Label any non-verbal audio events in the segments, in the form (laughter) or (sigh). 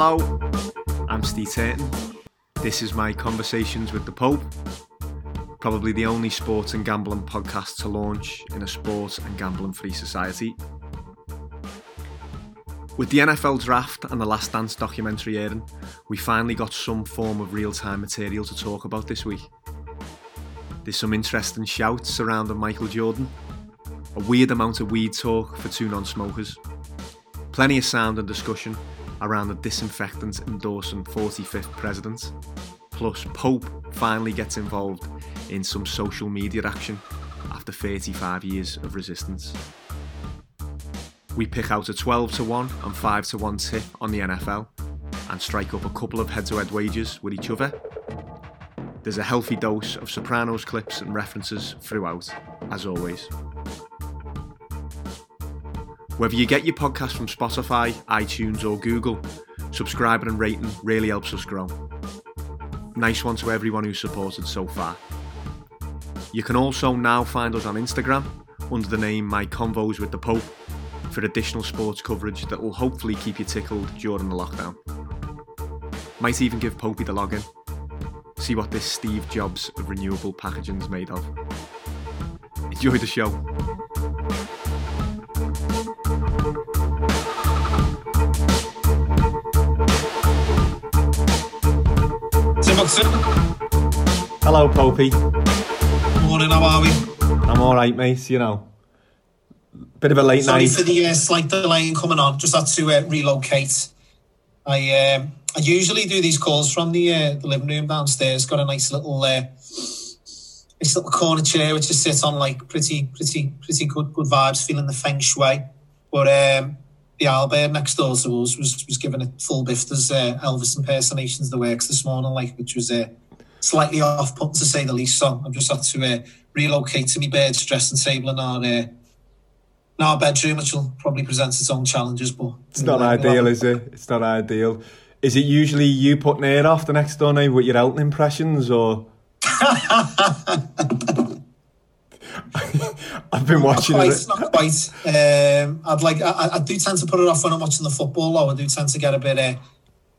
Hello, I'm Steve Turton. This is my Conversations with the Pope, probably the only sports and gambling podcast to launch in a sports and gambling free society. With the NFL draft and the Last Dance documentary airing, we finally got some form of real time material to talk about this week. There's some interesting shouts surrounding Michael Jordan, a weird amount of weed talk for two non smokers, plenty of sound and discussion around the disinfectant endorsing 45th president, plus Pope finally gets involved in some social media action after 35 years of resistance. We pick out a 12 to 1 and 5 to 1 tip on the NFL and strike up a couple of head to head wagers with each other. There's a healthy dose of Sopranos clips and references throughout, as always. Whether you get your podcast from Spotify, iTunes, or Google, subscribing and rating really helps us grow. Nice one to everyone who's supported so far. You can also now find us on Instagram under the name My Convos with the Pope for additional sports coverage that will hopefully keep you tickled during the lockdown. Might even give Popey the login. See what this Steve Jobs of renewable packaging's made of. Enjoy the show. Hello, Popey. morning, how are we? I'm alright, mate, you know. Bit of a late Sorry night. Sorry for the uh, slight delay in coming on, just had to uh, relocate. I um, I usually do these calls from the, uh, the living room downstairs, got a nice little uh, nice little corner chair which I sit on, like pretty, pretty, pretty good, good vibes, feeling the feng shui. But um, the Albert next door to us was, was giving it full biff as uh, Elvis impersonations the works this morning, like which was uh, slightly off put to say the least. So I've just had to uh, relocate to my bed's dressing table in our uh, in our bedroom, which will probably present its own challenges. But It's not ideal, is it? It's not ideal. Is it usually you putting it off the next door neighbour with your Elton impressions, or? (laughs) I've been Not watching quite, it. not quite. Um, I'd like. I, I do tend to put it off when I'm watching the football. Though I do tend to get a bit uh,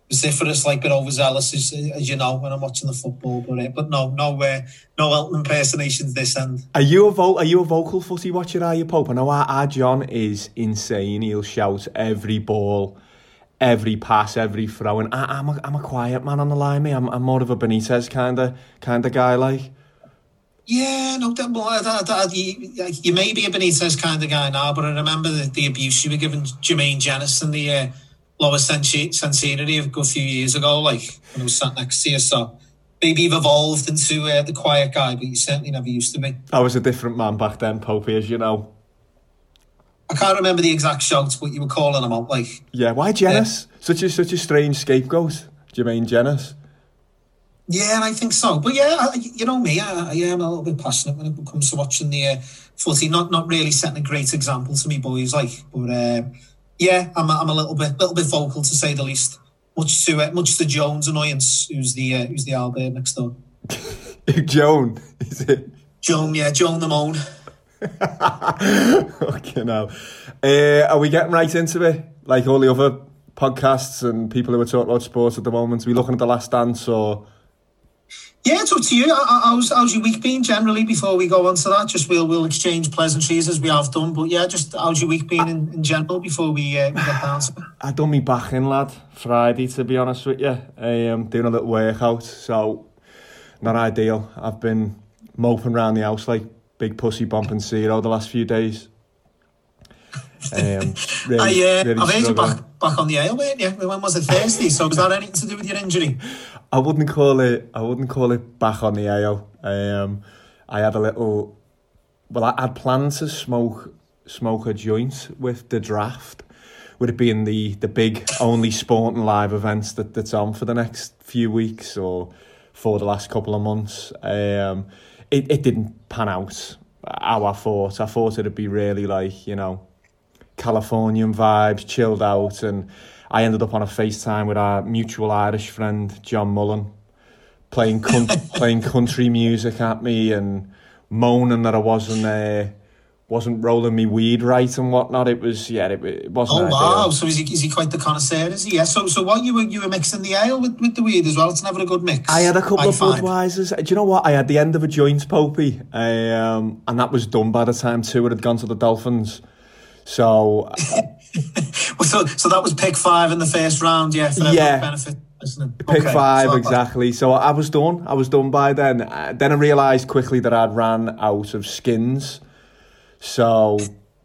vociferous, like a bit overzealous, as, as you know, when I'm watching the football. But uh, but no, no, uh, no Elton impersonations this end. Are you a vo- Are you a vocal footy watcher? Are you, Pope? I know our, our John is insane. He'll shout every ball, every pass, every throw. And I, I'm a, I'm a quiet man on the line. Me, I'm, I'm more of a Benitez kind of kind of guy. Like, Yeah, no, well, that, that, you, you may be a Benitez kind of guy now, but I remember the, the abuse you were giving Jermaine Jenas in the uh, lower centenary a good few years ago, like when I was sat next to you. So maybe you've evolved into uh, the quiet guy, but you certainly never used to be. I was a different man back then, Popey, as you know. I can't remember the exact shouts, but you were calling him out like, Yeah, why Jennings? Such a such a strange scapegoat, Jermaine Jennings. Yeah, I think so. But yeah, I, you know me, I, I am a little bit passionate when it comes to watching the uh, footy. Not not really setting a great example to me boys, like, but um, yeah, I'm a, I'm a little bit little bit vocal to say the least. Much to uh, much to Jones' annoyance, who's the uh, who's the Albert next door. (laughs) Joan, is it? Joan, yeah, Joan the moan. (laughs) Fucking hell. Uh, are we getting right into it? Like all the other podcasts and people who are talking about sports at the moment? Are we looking at the last dance or Yeah, it's up to you. How- How's, how's your week been generally before we go on to that? Just we'll we'll exchange pleasantries as we have done. But yeah, just how's your week been in, in general before we, uh, get down to it? I done me back in, lad. Friday, to be honest with you. I am doing a little workout, so not ideal. I've been moping around the house like big pussy bumping zero the last few days. Um, (laughs) really, I, uh, really I've heard you back, back on the ale, weren't you? When was it Thursday? So was that anything to do with your injury? I wouldn't call it. I wouldn't call it back on the AO. Um, I had a little. Well, I had planned to smoke smoke a joint with the draft. Would it being the the big only sporting live events that, that's on for the next few weeks or for the last couple of months? Um, it it didn't pan out how I thought. I thought it'd be really like you know Californian vibes, chilled out, and I ended up on a FaceTime with our mutual Irish friend John Mullen, playing con- (laughs) playing country music at me and moaning that I wasn't uh, wasn't rolling me weed right and whatnot. It was yeah, it, it wasn't. Oh ideal. wow! So is he is he quite the connoisseur? Is he? Yeah. So so what you were you were mixing the ale with, with the weed as well? It's never a good mix. I had a couple I of find. Budweisers. Do you know what? I had the end of a joint, Popey, um, and that was done by the time two had gone to the Dolphins. So (laughs) so so that was pick five in the first round. Yeah. For Yeah. Benefit. Pick Okay, five, so- exactly. So I was done. I was done by then. Uh, then I realised quickly that I'd ran out of skins. So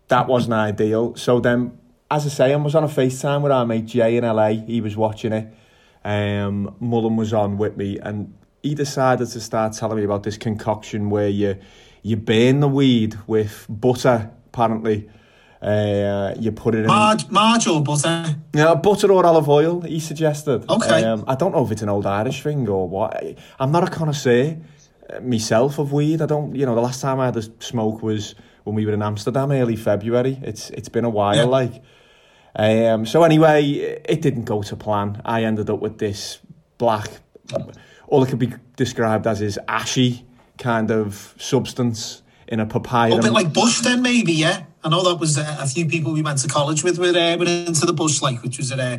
that wasn't ideal. So then, as I say, I was on a FaceTime with our mate Jay in LA. He was watching it. Um, Mullen was on with me, and he decided to start telling me about this concoction where you you burn the weed with butter, apparently. Uh, you put it in. Marge, Marge or butter? Yeah, butter or olive oil, he suggested. Okay. Um, I don't know if it's an old Irish thing or what. I'm not a connoisseur uh, myself of weed. I don't, you know, the last time I had a smoke was when we were in Amsterdam early February. It's It's been a while, Yeah. like. Um, so anyway, it didn't go to plan. I ended up with this black, all it could be described as is ashy kind of substance in a papaya. A bit like Bush then, maybe, yeah. I know that was uh, a few people we went to college with were, uh, were into the Bush, like, which was a, uh,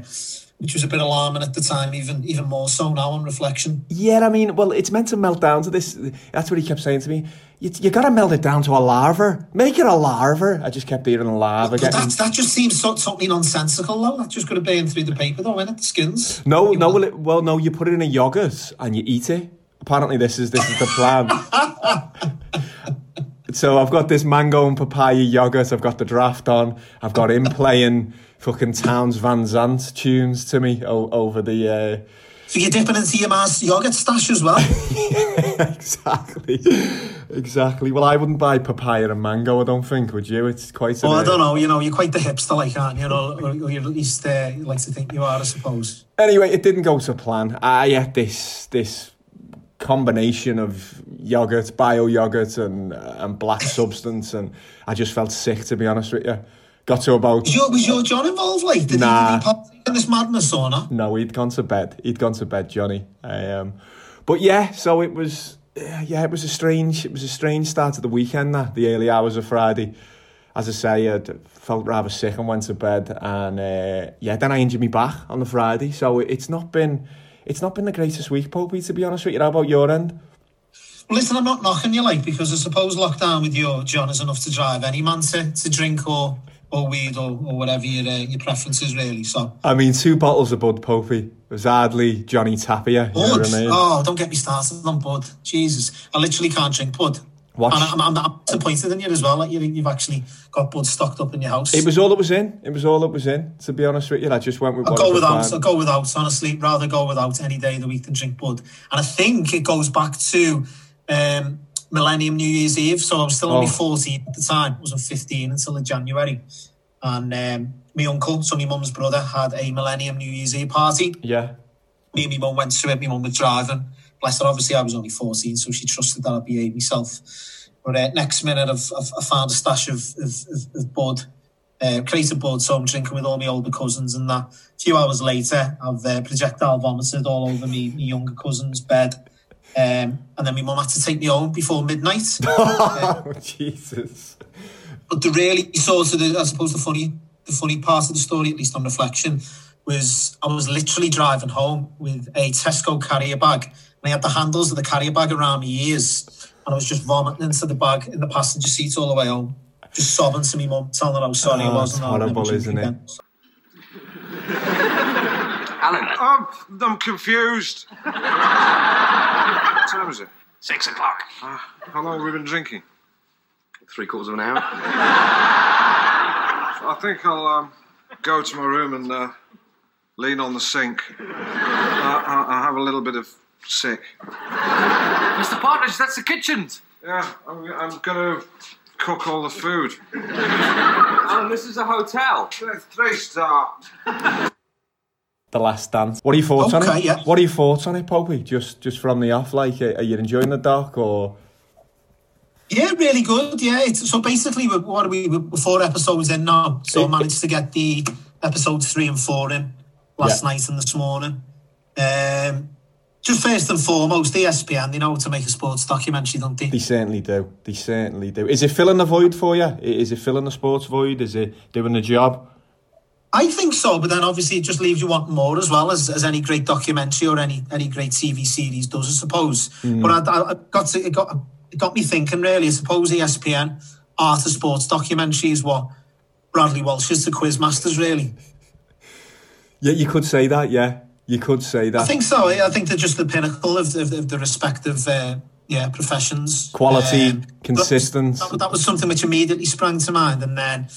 which was a bit alarming at the time, even even more so now on reflection. Yeah, I mean, well, it's meant to melt down to this. That's what he kept saying to me. You, you got to melt it down to a larva. Make it a larva. I just kept hearing a larva. Getting... that's, that just seems so, totally nonsensical, though. That just could have been through the paper, though, innit? The skins. No, You no. Well, it, well, no. You put it in a yogurt and you eat it. Apparently, this is this is the plan. (laughs) so I've got this mango and papaya yogurt. I've got the draft on. I've got him playing fucking Townes Van Zandt tunes to me o- over the. Uh, So you're dipping into your ma's yogurt stash as well. (laughs) exactly, exactly. Well, I wouldn't buy papaya and mango. I don't think. Would you? It's quite. well, I uh, don't know. You know, you're quite the hipster, like, aren't you? Or, or, or you at least uh, like to think you are, I suppose. Anyway, it didn't go to plan. I had this this combination of yogurt, bio yogurt, and uh, and black (laughs) substance, and I just felt sick to be honest with you. Got to about Was your, was your John involved? Like, did Nah. he, did he in this madness or not? no, he'd gone to bed. He'd gone to bed, Johnny. Um, but yeah, so it was yeah, it was a strange it was a strange start to the weekend. That the early hours of Friday. As I say, I felt rather sick and went to bed, and uh, yeah, then I injured me back on the Friday. So it's not been it's not been the greatest week, Popey. To be honest with you, how about your end? Listen, I'm not knocking you, like, because I suppose lockdown with your John is enough to drive any man to, to drink or or weed or, or whatever your uh, your preference is, really. So, I mean, two bottles of Bud Popey. Was hardly Johnny Tapia. You Bud. what I mean? Oh, don't get me started on Bud. Jesus, I literally can't drink Bud. Watch. And I'm, I'm, disappointed in you as well. Like you, you've actually got Bud stocked up in your house. It was all that was in. It was all that was in. To be honest with you, I just went with I'll go without. I'll go without. Honestly, rather go without any day of the week than drink Bud. And I think it goes back to um, Millennium New Year's Eve. So I was still only Oh. 14 at the time. I wasn't 15 until January. And um, my uncle, so my mum's brother, had a Millennium New Year's Eve party. Yeah. Me and my mum went to it. My mum was driving. Bless her. Obviously, I was only 14, so she trusted that I'd behave myself. But uh, next minute, I've, I've, I found a stash of, of, of, of bud, uh, created bud, so I'm drinking with all my older cousins and that. A few hours later, I've uh, projectile vomited all over me, my younger cousin's bed. Um, and then my mum had to take me home before midnight. (laughs) Oh, Jesus. But the really sort of, the, I suppose, the funny, the funny part of the story, at least on reflection, was I was literally driving home with a Tesco carrier bag, and I had the handles of the carrier bag around my ears, and I was just vomiting into the bag in the passenger seat all the way home, just sobbing to me mum, telling her how sorry I Oh, was. it's and I'll never horrible, isn't it? Alan, I'm, I'm confused. what time is it? six o'clock. Uh, how long have we been drinking? Three quarters of an hour. I think I'll um, go to my room and uh, lean on the sink. Uh, I, I have a little bit of sick. Mr. Partridge, that's the kitchens. Yeah, I'm, I'm going to cook all the food. Alan, this is a hotel. Three star. The Last Dance. What are your thoughts on it? yeah. What are your thoughts on it, Popey? Just just from the off, like, are you enjoying the doc or? Yeah, really good. Yeah, it's, so basically, what are we? We're four episodes in now, so I managed to get the episodes three and four in last Yeah. night and this morning. Um, just first and foremost, the ESPN, they know to make a sports documentary, don't they? They certainly do. They certainly do. Is it filling the void for you? Is it filling the sports void? Is it doing the job? I think so, but then obviously it just leaves you wanting more as well as, as any great documentary or any any great TV series does, I suppose. Mm. But I, I got to, it got it got me thinking really. I suppose ESPN art of sports documentary is what Bradley Walsh is the quiz masters really. Yeah, you could say that. Yeah, you could say that. I think so. I think they're just the pinnacle of, of, of the respective uh, yeah professions. Quality, Um, consistent. That, that was something which immediately sprang to mind, and then.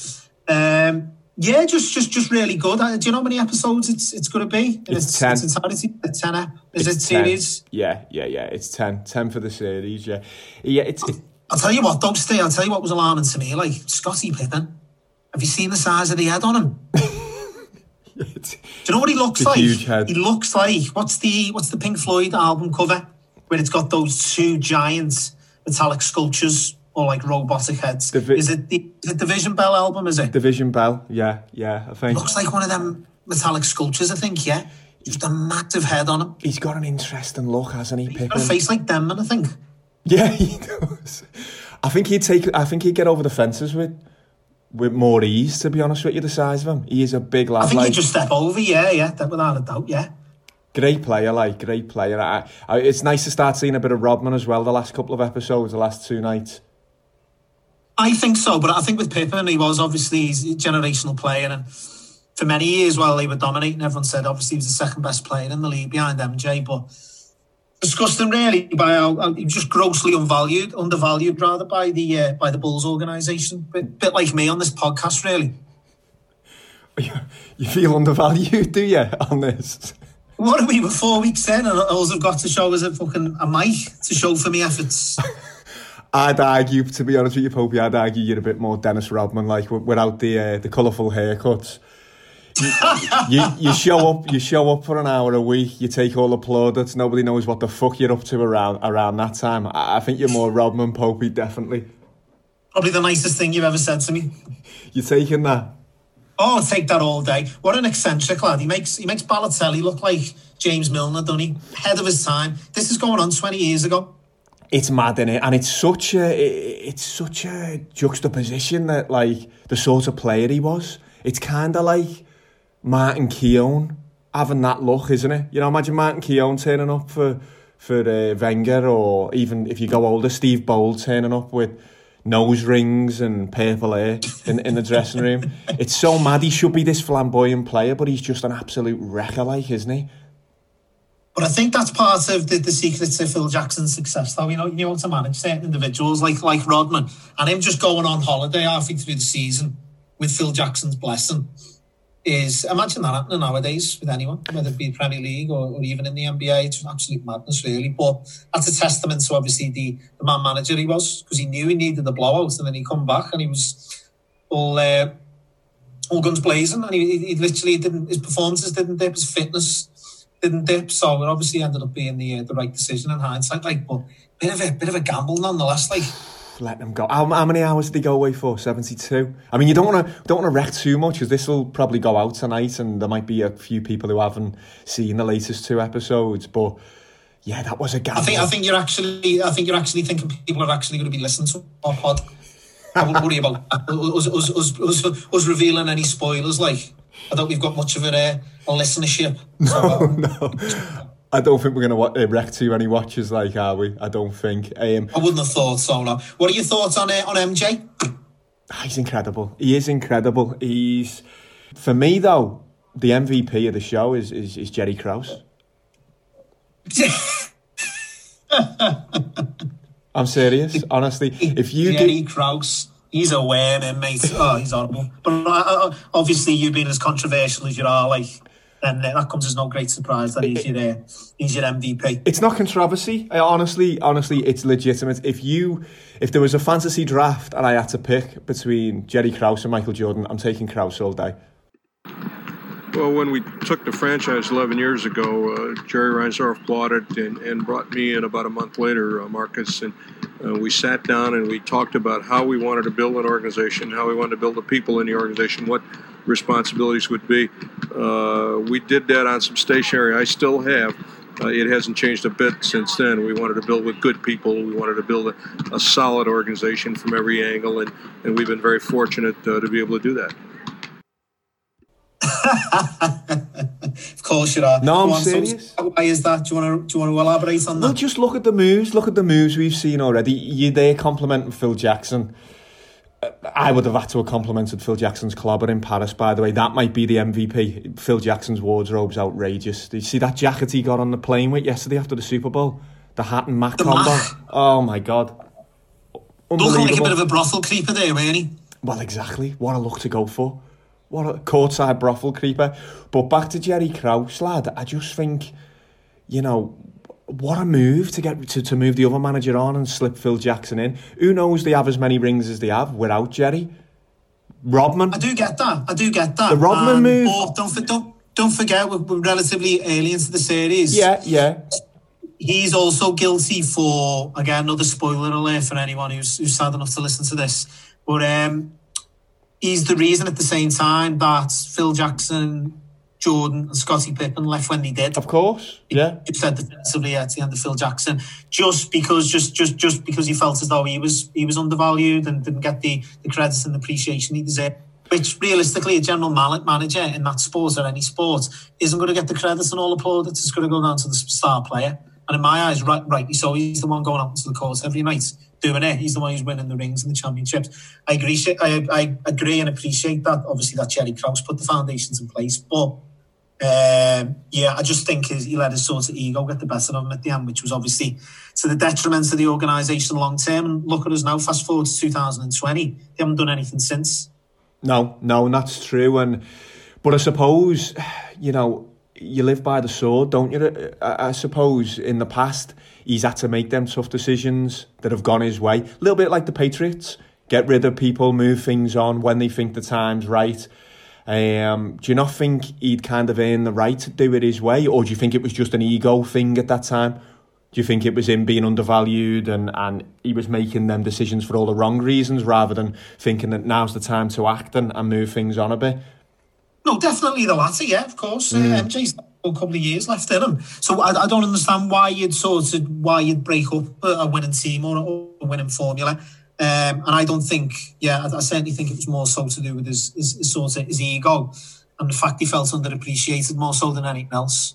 Um, yeah, just just just really good. Uh, Do you know how many episodes it's it's going to be? In It's 10. Its entirety, a ten. Is It's it 10. series? Yeah, yeah, yeah. It's 10. 10 for the series. Yeah, yeah. It's, it, I'll tell you what, though, Steve, I'll tell you what was alarming to me. Like Scottie Pippen, have you seen the size of the head on him? (laughs) Do you know what he looks like? huge head. He looks like what's the what's the Pink Floyd album cover where it's got those two giant metallic sculptures or like robotic heads? The vi- is it the, the Division Bell album? Is it? Division Bell. Yeah, yeah. I think looks like one of them metallic sculptures. I think. Yeah, just a massive head on him. he's got an interesting look, hasn't he, He's got a face like Denman, I think. Yeah, (laughs) he does. I think he'd take. I think he'd get over the fences with with more ease. To be honest with you, the size of him, he is a big lad. I think like he'd just step over. Yeah, yeah, that without a doubt. Yeah. great player, like great player. I, I, it's nice to start seeing a bit of Rodman as well. The last couple of episodes, the last two nights. I think so, but I think with Pippen, he was obviously he's a generational player, and for many years while they were dominating, everyone said obviously he was the second best player in the league behind MJ. But disgusting, really, by how, he was just grossly unvalued, undervalued rather by the uh, by the Bulls organisation. Bit, bit like me on this podcast, really. (laughs) You feel undervalued, do you, on this? What are we? We're four weeks in, and all I've got to show is a fucking a mic to show for me efforts. (laughs) I'd argue, to be honest with you, Popey, I'd argue you're a bit more Dennis Rodman, like without the uh, the colourful haircuts. You, (laughs) you, you show up, you show up for an hour a week. You take all the plaudits. Nobody knows what the fuck you're up to around around that time. I, I think you're more Rodman, Popey, definitely. Probably the nicest thing you've ever said to me. (laughs) You're taking that. Oh, I'll take that all day. What an eccentric lad. He makes he makes Balotelli look like James Milner, doesn't he? Ahead of his time. This is going on 20 years ago. It's mad in it, and it's such a it- it's such a juxtaposition that like the sort of player he was. It's kind of like Martin Keown having that look, isn't it? You know, imagine Martin Keown turning up for for uh, Wenger, or even if you go older, Steve Bould turning up with nose rings and purple hair in, in the dressing room. It's so mad. He should be this flamboyant player, but he's just an absolute wrecker, like, isn't he? But I think that's part of the, the secret to Phil Jackson's success, though. You know, you know to manage certain individuals like like Rodman and him just going on holiday halfway through the season with Phil Jackson's blessing is imagine that happening nowadays with anyone, whether it be Premier League or, or even in the NBA. It's absolute madness, really. But that's a testament to obviously the, the man manager he was because he knew he needed the blowout and then he come back and he was all uh, all guns blazing and he, he, he literally didn't his performances didn't dip, his fitness didn't dip. So it obviously ended up being the uh, the right decision in hindsight. Like, but bit of a bit of a gamble nonetheless. Like, let them go. How, how many hours did they go away for? Seventy two. I mean, you don't want to don't want to wreck too much because this will probably go out tonight, and there might be a few people who haven't seen the latest two episodes. But yeah, that was a gamble. I think I think you're actually I think you're actually thinking people are actually going to be listening to our pod. I wouldn't worry about us, us, us, us, us revealing any spoilers. Like, I don't. think We've got much of a, uh, a listenership. (laughs) So, uh, no. I don't think we're going to uh, wreck too many watches, like are we? I don't think. Um, I wouldn't have thought so. No. What are your thoughts on uh, on MJ? he's incredible. He is incredible. He's for me though. The MVP of the show is is, is Jerry Krause. (laughs) I'm serious, honestly. If you Jerry do, Krause, he's a worm, mate. (coughs) Oh, he's horrible. But uh, uh, obviously, you being as controversial as you are, like, and uh, that comes as no great surprise that he's your uh, he's your MVP. it's not controversy. I honestly, honestly, it's legitimate. If you, if there was a fantasy draft and I had to pick between Jerry Krause and Michael Jordan, I'm taking Krause all day. Well, when we took the franchise 11 years ago, uh, Jerry Reinsdorf bought it and, and brought me in about a month later, uh, Marcus, and uh, we sat down and we talked about how we wanted to build an organization, how we wanted to build the people in the organization, what responsibilities would be. Uh, we did that on some stationery I still have, uh, it hasn't changed a bit since then. We wanted to build with good people. We wanted to build a, a solid organization from every angle, and, and we've been very fortunate uh, to be able to do that. (laughs) of course you are. No, I'm Go on, so serious. why is that? Do you want to do you want to elaborate on Well, that? just look at the moves. Look at the moves we've seen already. You're there complimenting Phil Jackson. Uh, I would have had to have complimented Phil Jackson's clobber in Paris, by the way. That might be the MVP. Phil Jackson's wardrobe's outrageous. Did you see that jacket he got on the plane with yesterday after the Super Bowl? The hat and Mac The combo. Mac. Oh my god. Looking like a bit of a brothel creeper there, weren't? Well, exactly. What a look to go for. What a courtside brothel creeper. But back to Jerry Krause, lad. I just think, you know, what a move to get to, to move the other manager on and slip Phil Jackson in. Who knows they have as many rings as they have without Jerry? Rodman. I do get that. I do get that. The Rodman And- move. But don't for- don't don't forget we're, we're relatively early into the series. Yeah, yeah. he's also guilty for again another spoiler alert for anyone who's who's sad enough to listen to this. But um, he's the reason at the same time that Phil Jackson, Jordan, and Scottie Pippen left when they did. Of course. Yeah. You said defensively at the end of Phil Jackson, just because just just just because he felt as though he was he was undervalued and didn't get the the credit and appreciation he deserved. Which realistically, a general man- manager in that sport or any sport isn't going to get the credit and all the plaudits. It's going to go down to the star player. And in my eyes, right, rightly so, he's the one going out into the court every night doing it. He's the one who's winning the rings and the championships. I agree. I, I agree and appreciate that. Obviously, that Jerry Krause put the foundations in place, but um, yeah, I just think his, he let his sort of ego get the better of him at the end, which was obviously to the detriment of the organisation long term. And look at us now, fast forward to 2020, they haven't done anything since. No, no, that's true. And but I suppose, you know, you live by the sword, don't you? I, I suppose in the past he's had to make them tough decisions that have gone his way. A little bit like the Patriots, get rid of people, move things on when they think the time's right. Um, do you not think he'd kind of earned the right to do it his way, or do you think it was just an ego thing at that time? Do you think it was him being undervalued and, and he was making them decisions for all the wrong reasons rather than thinking that now's the time to act and, and move things on a bit? No, definitely the latter, yeah, of course. Uh, MJ's got a couple of years left in him. So I, I don't understand why you'd sort of, why you'd break up a, winning team or a, winning formula. Um, and I don't think, yeah, I, I certainly think it was more so to do with his, his, his sort of his ego and the fact he felt underappreciated more so than anything else.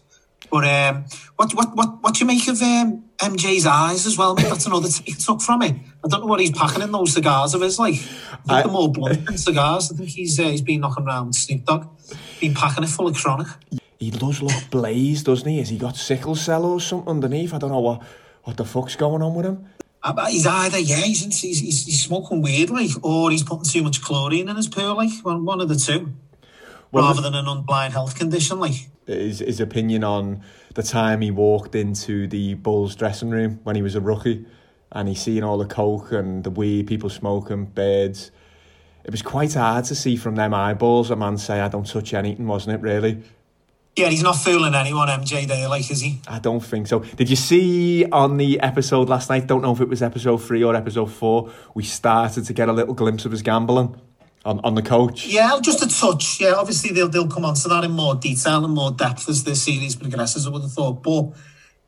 But um, what what what what do you make of um, MJ's eyes as well? Mate? That's another thing he took from it. I don't know what he's packing in those cigars of his. Like, I think more blunt cigars. I think he's uh, he's been knocking around with Snoop Dogg, been packing it full of chronic. He does look blazed, doesn't he? Has he got sickle cell or something underneath? I don't know what, what the fuck's going on with him. Ah, I He's either yeah, he's, he's, he's, he's smoking weed like, or he's putting too much chlorine in his pool like, one, one of the two, Well, rather than an unblind health condition like. his, his opinion on the time he walked into the Bulls dressing room when he was a rookie and he seen all the coke and the weed, people smoking, birds. It was quite hard to see from them eyeballs a man say, I don't touch anything, wasn't it, really? Yeah, he's not fooling anyone, MJ. Like, is he? I don't think so. Did you see on the episode last night? Don't know if it was episode three or episode four. We started to get a little glimpse of his gambling on, on the coach. Yeah, just a touch. Yeah, obviously they'll they'll come on to that in more detail and more depth as the series progresses. I would have thought, but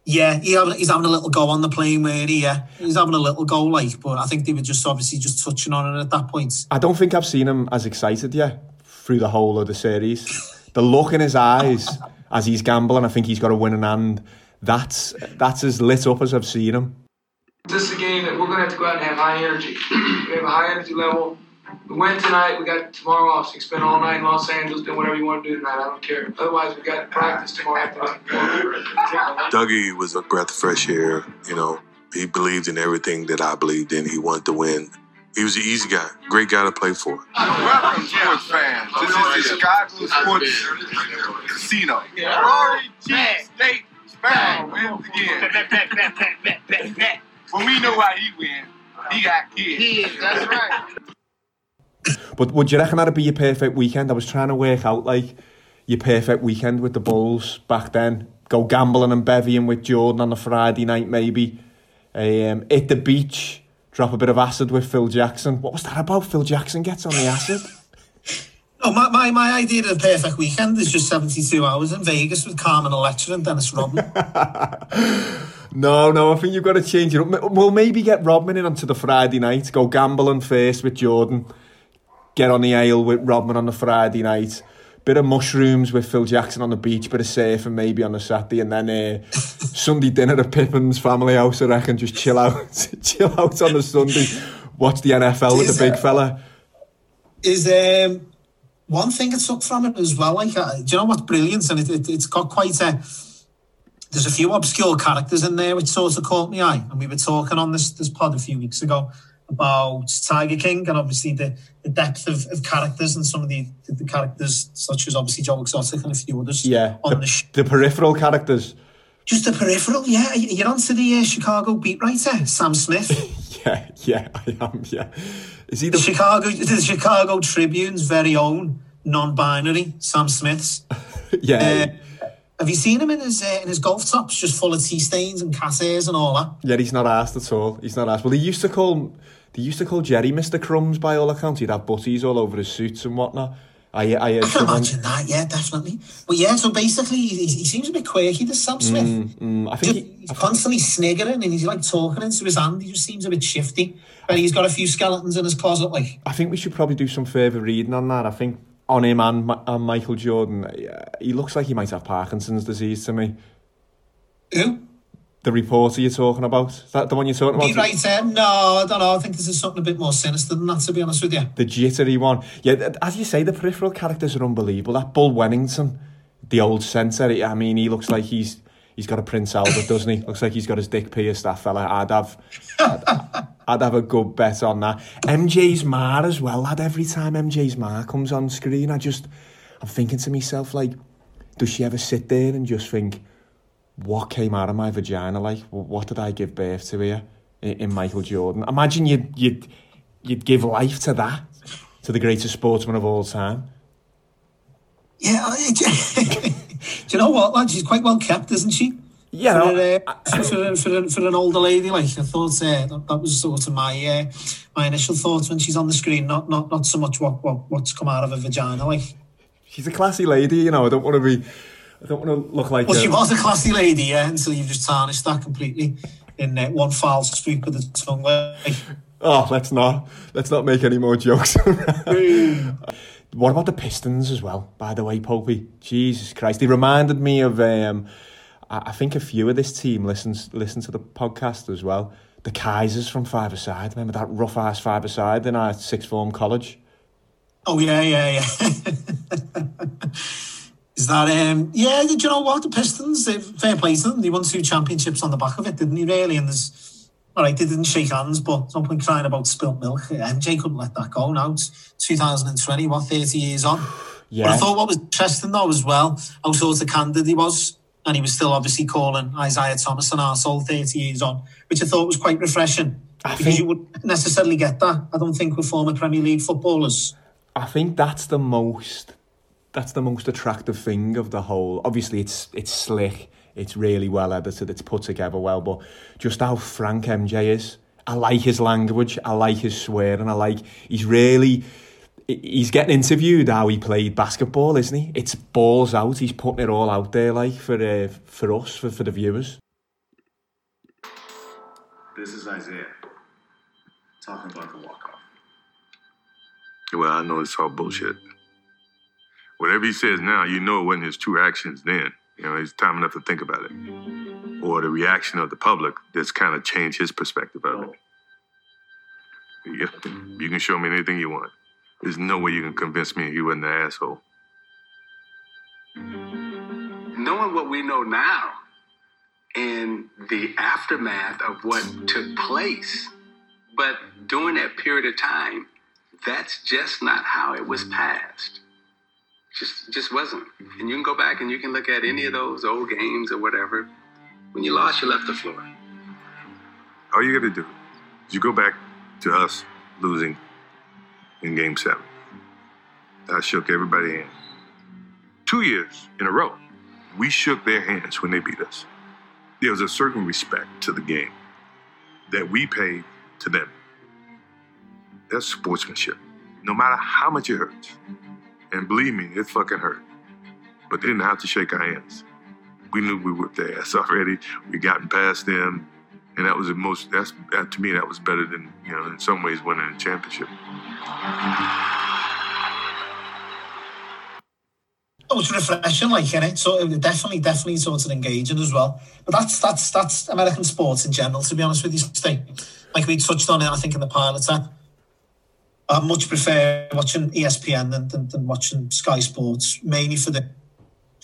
yeah, he he's having a little go on the plane where he yeah, he's having a little go like. But I think they were just obviously just touching on it at that point. I don't think I've seen him as excited yet through the whole of the series. The look in his eyes as he's gambling, I think he's got a winning hand. That's that's as lit up as I've seen him. This is a game that we're gonna have to go out and have high energy. (clears throat) we have a high energy level. We win tonight. We got tomorrow off. So you can spend all night in Los Angeles doing whatever you want to do tonight. I don't care. Otherwise, we got practice tomorrow afternoon. Dougie was a breath of fresh air. You know, he believed in everything that I believed in. He wanted to win. He was an easy guy, great guy to play for. Welcome, sports fans. This is the Chicago Sports Casino. Rory Cheese Steak Sparrow wins again. When we know why he wins, he got kids. That's right. But would you reckon that'd be your perfect weekend? I was trying to work out like your perfect weekend with the Bulls back then. Go gambling and bevying with Jordan on a Friday night, maybe. Um, hit the beach, drop a bit of acid with Phil Jackson. What was that about? Phil Jackson gets on the acid. (laughs) Oh, my, my, my idea of the perfect weekend is just 72 hours in Vegas with Carmen Electra and Dennis Rodman. (laughs) No, no, I think you've got to change it up. We'll maybe get Rodman in onto the Friday night, go gambling first with Jordan, get on the ale with Rodman on the Friday night, bit of mushrooms with Phil Jackson on the beach, bit of surfing maybe on a Saturday, and then uh, (laughs) Sunday dinner at Pippen's family house, I reckon, just chill out, (laughs) chill out on the Sunday, watch the NFL with the big fella. Is um, one thing I took from it as well, like, uh, do you know what's brilliant? And it, it, it's got quite a, there's a few obscure characters in there which sort of caught me eye. And we were talking on this, this pod a few weeks ago about Tiger King and obviously the, the depth of, of characters and some of the, the, the characters such as obviously Joe Exotic and a few others Yeah, on the, the, sh- the peripheral characters. just the peripheral. Yeah, you're onto the uh, Chicago beat writer Sam Smith, (laughs) Yeah, yeah, I am, yeah. Is he the the... Chicago the Chicago Tribune's very own non-binary Sam Smith's. (laughs) Yeah, Uh, have you seen him in his uh, in his golf tops, just full of tea stains and cat and all that? yeah, he's not asked at all. He's not asked. Well, he used to call... They used to call Jerry Mr. Crumbs by all accounts. He'd have butties all over his suits and whatnot. I, I I can imagine that, yeah, definitely. But yeah, so basically, he, he seems a bit quirky, this Sam Smith. Mm, I Just- think he, he's constantly sniggering and he's like talking into his hand. He just seems a bit shifty. And he's got a few skeletons in his closet, like. I think we should probably do some further reading on that. I think on him and, and Michael Jordan, he looks like he might have Parkinson's disease to me. Who? The reporter you're talking about, is that the one you're talking about? Beat writer? Um, no, I don't know. I think this is something a bit more sinister than that, to be honest with you. The jittery one. Yeah, as you say, the peripheral characters are unbelievable. That Bill Wennington, the old centre, I mean, he looks like he's he's got a Prince Albert, doesn't he? Looks like he's got his dick pierced, that fella. I'd have, I'd, I'd have a good bet on that. MJ's Ma as well, lad. Every time MJ's Ma comes on screen, I just, I'm thinking to myself, like, does she ever sit there and just think, what came out of my vagina? Like, what did I give birth to here in, Michael Jordan? Imagine you'd, you'd, you'd give life to that, to the greatest sportsman of all time. Yeah, (laughs) do you know what, lad? She's quite well kept, isn't she? Yeah, for, no, uh, for, for, for, for an older lady, like I thought, uh, that, that was sort of my uh, my initial thoughts when she's on the screen. Not not not so much what, what what's come out of her vagina, like. she's a classy lady, you know. I don't want to be, I don't want to look like. Well, a- she was a classy lady, yeah, until you've just tarnished that completely in uh, one foul sweep of the tongue. Like, Oh, let's not let's not make any more jokes. (laughs) what about the Pistons as well? By the way, Popey, Jesus Christ, they reminded me of. Um, I I think a few of this team listens listen to the podcast as well. The Kaisers from Five Aside. Remember that rough ass Five Aside in our sixth form college? oh yeah, yeah, yeah. (laughs) Is that um? Yeah, do you know what? The Pistons, fair play to them. They won two championships on the back of it, didn't they? Really, and there's. All right, they didn't shake hands, but some point crying about spilt milk. MJ couldn't let that go. Now it's 2020, what, 30 years on. But I thought what was interesting though as well, how sort of candid he was. And he was still obviously calling Isaiah Thomas an arsehole 30 years on, which I thought was quite refreshing. I because think- you wouldn't necessarily get that, I don't think, with former Premier League footballers. I think that's the most that's the most attractive thing of the whole. Obviously, it's it's slick, it's really well edited, it's put together well, but just how frank MJ is. I like his language, I like his swearing, I like he's really he's getting interviewed how he played basketball, isn't he? It's balls out. He's putting it all out there, like for uh, for us, for, for the viewers. This is Isaiah talking about the walk off. Well, I know it's all bullshit. Whatever he says now, you know it wasn't his true actions then. You know, it's time enough to think about it. Or the reaction of the public that's kind of changed his perspective of it. You, you can show me anything you want. There's no way you can convince me he wasn't an asshole. Knowing what we know now and the aftermath of what took place, but during that period of time, that's just not how it was passed. Just just wasn't. And you can go back and you can look at any of those old games or whatever. When you lost, you left the floor. All you got to do is you go back to us losing in game seven. I shook everybody hand. Two years in a row, we shook their hands when they beat us. There was a certain respect to the game that we paid to them. That's sportsmanship, no matter how much it hurts. And believe me, it fucking hurt. But they didn't have to shake our hands. We knew we whipped their ass (laughs) already. We gotten past them. And that was the most, that's, that, to me, that was better than, you know, in some ways winning a championship. Oh, it's refreshing, like in it. So it definitely, definitely sort of engaging as well. But that's that's that's American sports in general. To be honest with you, Steve. like we touched on it, I think in the pilot. I much prefer watching ESPN than, than, than watching Sky Sports, mainly for the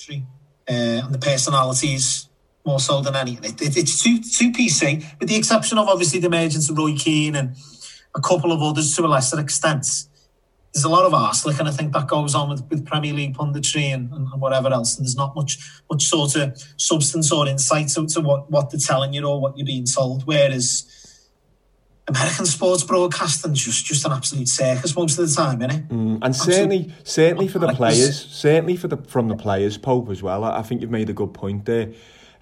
uh, and the personalities more so than anything. It, it, it's too too PC, with the exception of obviously the emergence of Roy Keane and a couple of others to a lesser extent there's a lot of arse and I think that goes on with, with Premier League punditry and, and, and, whatever else. And there's not much much sort of substance or insight to, to what, what they're telling you or what you're being told. Whereas American sports broadcasting just just an absolute circus most of the time, innit? Mm, and certainly certainly for the players, certainly for the from the players, Pope as well. I, I think you've made a good point there.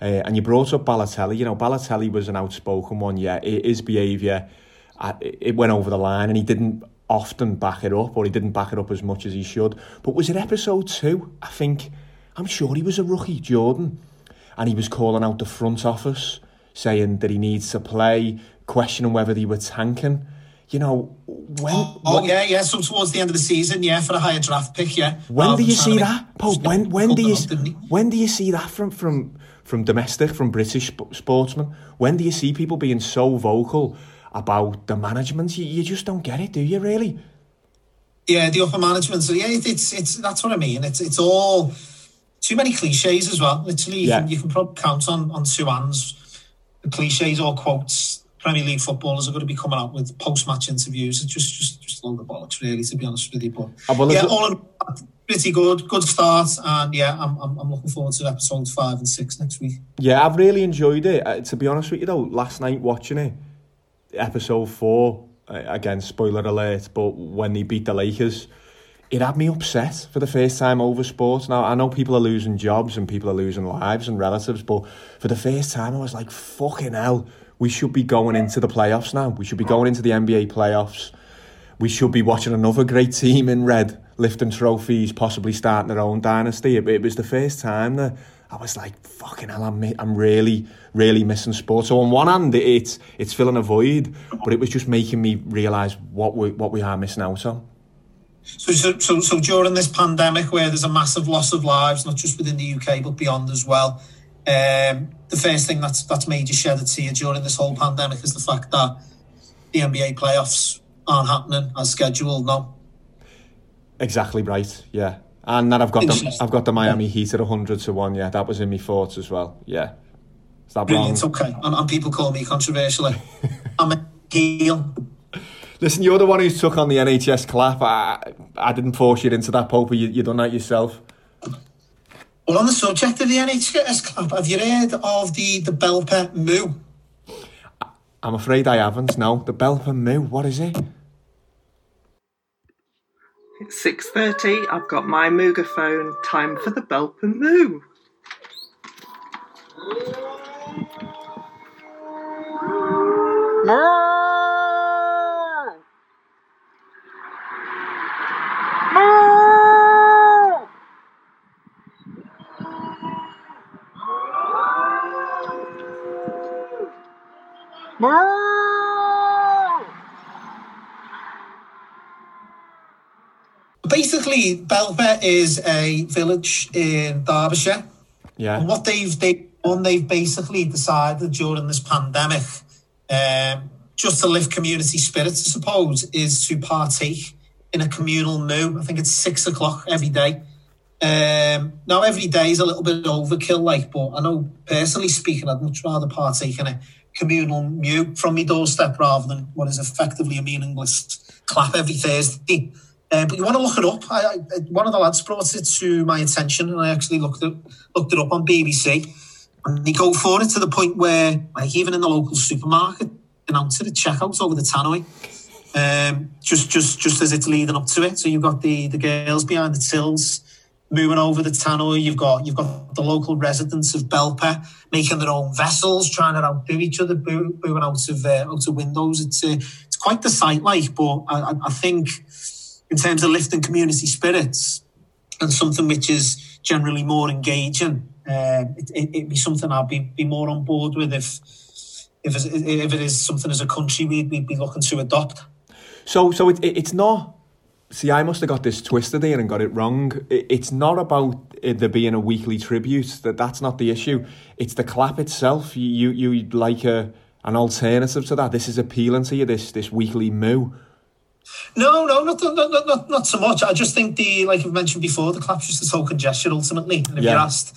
Uh, and you brought up Balotelli. You know, Balotelli was an outspoken one. Yeah, his behaviour, uh, it went over the line, and he didn't often back it up, or he didn't back it up as much as he should. But was it episode two? I think, I'm sure he was a rookie, Jordan, and he was calling out the front office, saying that he needs to play, questioning whether they were tanking. You know, when. Oh, oh yeah, yeah. So towards the end of the season, yeah, for a higher draft pick, yeah. When do you see that, Pope? When when do you when do you see that from from from domestic, from British sportsmen? When do you see people being so vocal about the management. You, you just don't get it, do you? Really? Yeah, the upper management. So yeah, it, it's it's that's what I mean. It's it's all too many cliches as well. Literally, you, yeah. can, you can probably count on on two hands the cliches or quotes. Premier League footballers are going to be coming out with post-match interviews. It's just just just a load of bollocks, really, to be honest with you. But oh, well, yeah, all in, pretty good, good start, and yeah, I'm, I'm I'm looking forward to episodes five and six next week. Yeah, I've really enjoyed it. Uh, to be honest with you, though, last night watching it episode four, uh, again, spoiler alert, but when they beat the Lakers, it had me upset for the first time over sports. Now, I know people are losing jobs and people are losing lives and relatives, but for the first time, I was like, fucking hell, we should be going into the playoffs now. We should be going into the NBA playoffs. We should be watching another great team in red lifting trophies, possibly starting their own dynasty. It, it was the first time that I was like, fucking hell, I'm, I'm really, really missing sport. So on one hand, it's it's filling a void, but it was just making me realise what we what we are missing out on. So, So, so, so during this pandemic, where there's a massive loss of lives, not just within the UK but beyond as well, um, the first thing that's that's made you shed a tear during this whole pandemic is the fact that the NBA playoffs aren't happening as scheduled. No. Exactly right. Yeah, and then I've got the I've got the Miami Heat at hundred to one. Yeah, that was in my thoughts as well. Yeah, is that Brilliant. Wrong? Okay, and, and, people call me controversial. (laughs) I'm a heel. Listen, you're the one who took on the NHS clap. I, I didn't force you into that, Pope. You you done that yourself. Well, on the subject of the NHS Club, have you heard of the the Belper Moo? I'm afraid I haven't. No, the Belper Moo. What is it? It's 6.30, I've got my Mooga phone, time for the Belper Moo. Moo! Basically, Belper is a village in Derbyshire. Yeah. And what they've they done, they've basically decided during this pandemic, um, just to lift community spirit, I suppose, is to partake in a communal moo. I think it's six o'clock every day. Um, now, every day is a little bit overkill, like, but I know personally speaking, I'd much rather partake in a communal moo from my doorstep rather than what is effectively a meaningless clap every Thursday. Um, but you want to look it up. I, I, one of the lads brought it to my attention, and I actually looked it looked it up on BBC. And they go for it to the point where, like, even in the local supermarket, announce it at checkout over the tannoy. Um, just, just, just as it's leading up to it. So you've got the the girls behind the tills moving over the tannoy. You've got you've got the local residents of Belper making their own vessels, trying to outdo each other, booing out of uh, out of windows. It's uh, it's quite the sight, like. But I, I think in terms of lifting community spirits, and something which is generally more engaging, uh, it, it, it'd be something I'd be, be more on board with if if, if it is something as a country we'd, we'd be looking to adopt. So, so it, it, it's not. See, I must have got this twisted here and got it wrong. It's not about it, there being a weekly tribute. That that's not the issue. It's the clap itself. You you you'd like a an alternative to that. This is appealing to you. This this weekly moo. No, no, not, not, not, not, so much. I just think the, like I've mentioned before, the clap's just a token gesture ultimately. And if Yeah. you're asked,